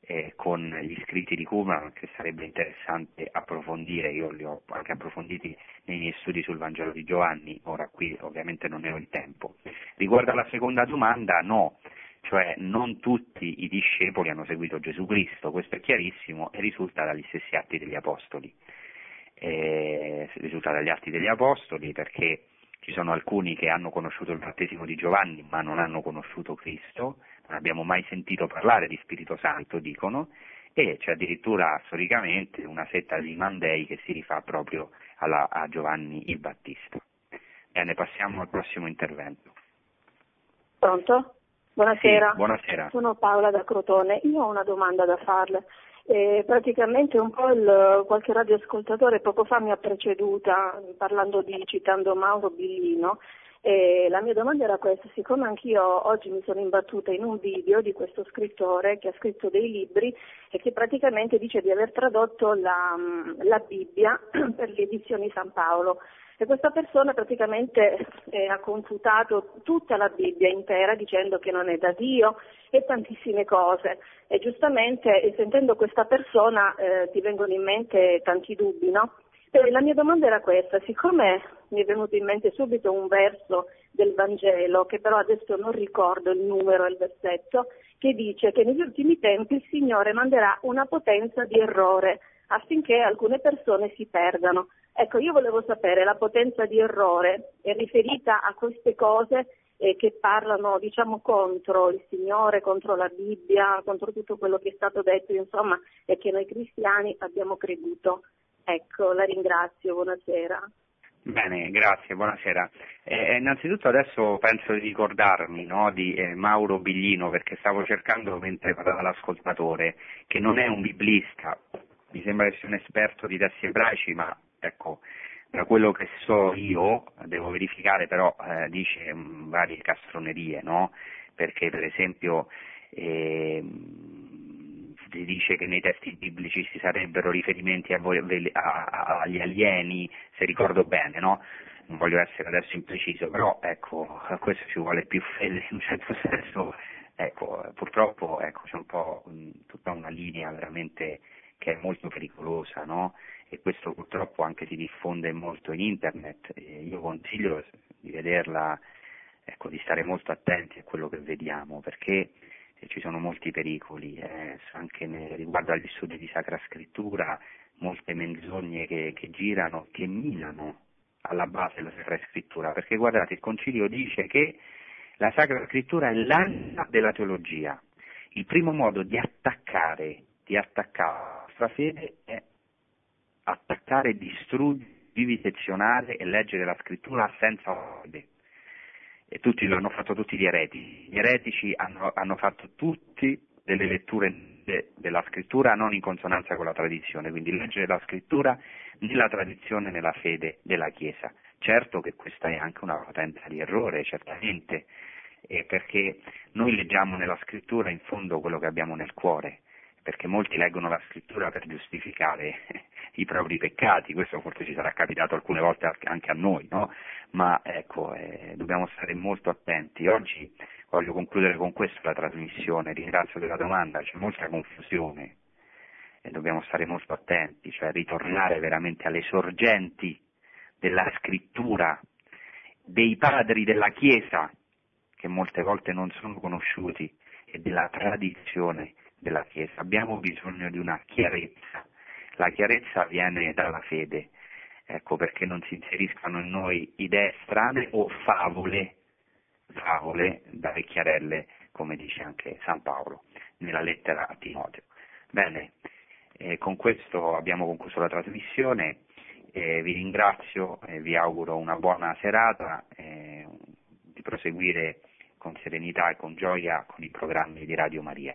eh, con gli scritti di Qumran che sarebbe interessante approfondire, io li ho anche approfonditi nei miei studi sul Vangelo di Giovanni, ora qui ovviamente non ne ho il tempo. Riguardo alla seconda domanda, no, cioè non tutti i discepoli hanno seguito Gesù Cristo, questo è chiarissimo e risulta dagli stessi atti degli Apostoli. Eh, risulta dagli atti degli Apostoli perché ci sono alcuni che hanno conosciuto il battesimo di Giovanni ma non hanno conosciuto Cristo, non abbiamo mai sentito parlare di Spirito Santo, dicono, e c'è addirittura storicamente una setta di Mandei che si rifà proprio alla, a Giovanni il Battista. Bene, passiamo al prossimo intervento. Pronto? Buonasera. Sì, buonasera. Sono Paola da Crotone. Io ho una domanda da farle. Eh, praticamente un po' il, qualche radioascoltatore poco fa mi ha preceduta parlando di, citando Mauro Billino e la mia domanda era questa, siccome anch'io oggi mi sono imbattuta in un video di questo scrittore che ha scritto dei libri e che praticamente dice di aver tradotto la, la Bibbia per le edizioni San Paolo e questa persona praticamente eh, ha confutato tutta la Bibbia intera dicendo che non è da Dio e tantissime cose e giustamente e sentendo questa persona eh, ti vengono in mente tanti dubbi, no? E la mia domanda era questa, siccome mi è venuto in mente subito un verso del Vangelo, che però adesso non ricordo il numero e il versetto, che dice che negli ultimi tempi il Signore manderà una potenza di errore affinché alcune persone si perdano. Ecco, io volevo sapere, la potenza di errore è riferita a queste cose eh, che parlano, diciamo, contro il Signore, contro la Bibbia, contro tutto quello che è stato detto, insomma, e che noi cristiani abbiamo creduto. Ecco, la ringrazio, buonasera. Bene, grazie, buonasera. Eh, innanzitutto adesso penso di ricordarmi no, di eh, Mauro Biglino perché stavo cercando mentre parlava l'ascoltatore che non è un biblista, mi sembra che sia un esperto di testi ebraici, ma ecco, da quello che so io, devo verificare però, eh, dice mh, varie castronerie, no? Perché per esempio eh, si dice che nei testi biblici ci sarebbero riferimenti a a, a, agli alieni, se ricordo bene, no? Non voglio essere adesso impreciso, però ecco, a questo ci vuole più fede in un certo senso, ecco, purtroppo ecco, c'è un po' mh, tutta una linea veramente che è molto pericolosa, no? E questo purtroppo anche si diffonde molto in internet. Io consiglio di vederla, ecco, di stare molto attenti a quello che vediamo, perché ci sono molti pericoli, eh, anche ne, riguardo agli studi di Sacra Scrittura, molte menzogne che, che girano, che minano alla base della Sacra Scrittura, perché guardate, il Concilio dice che La Sacra Scrittura è l'anima della teologia. Il primo modo di attaccare, di attaccare nostra fede è attaccare, distruggere, vivisezionare e leggere la Scrittura senza fede. E tutti lo hanno fatto tutti gli eretici. Gli eretici hanno, hanno fatto tutti delle letture de, della scrittura non in consonanza con la tradizione, quindi leggere la scrittura nella tradizione nella fede della Chiesa. Certo che questa è anche una potenza di errore, certamente, eh, perché noi leggiamo nella scrittura in fondo quello che abbiamo nel cuore, perché molti leggono la scrittura per giustificare i propri peccati, questo forse ci sarà capitato alcune volte anche a noi, no? ma ecco, eh, dobbiamo stare molto attenti. Oggi voglio concludere con questo la trasmissione, ringrazio della domanda, c'è molta confusione e dobbiamo stare molto attenti, cioè ritornare veramente alle sorgenti della scrittura, dei padri della Chiesa, che molte volte non sono conosciuti, e della tradizione della Chiesa. Abbiamo bisogno di una chiarezza. La chiarezza viene dalla fede, ecco perché non si inseriscano in noi idee strane o favole, favole da vecchiarelle, come dice anche San Paolo nella lettera a Timoteo. Bene, eh, con questo abbiamo concluso la trasmissione, eh, vi ringrazio e vi auguro una buona serata, eh, di proseguire con serenità e con gioia con i programmi di Radio Maria.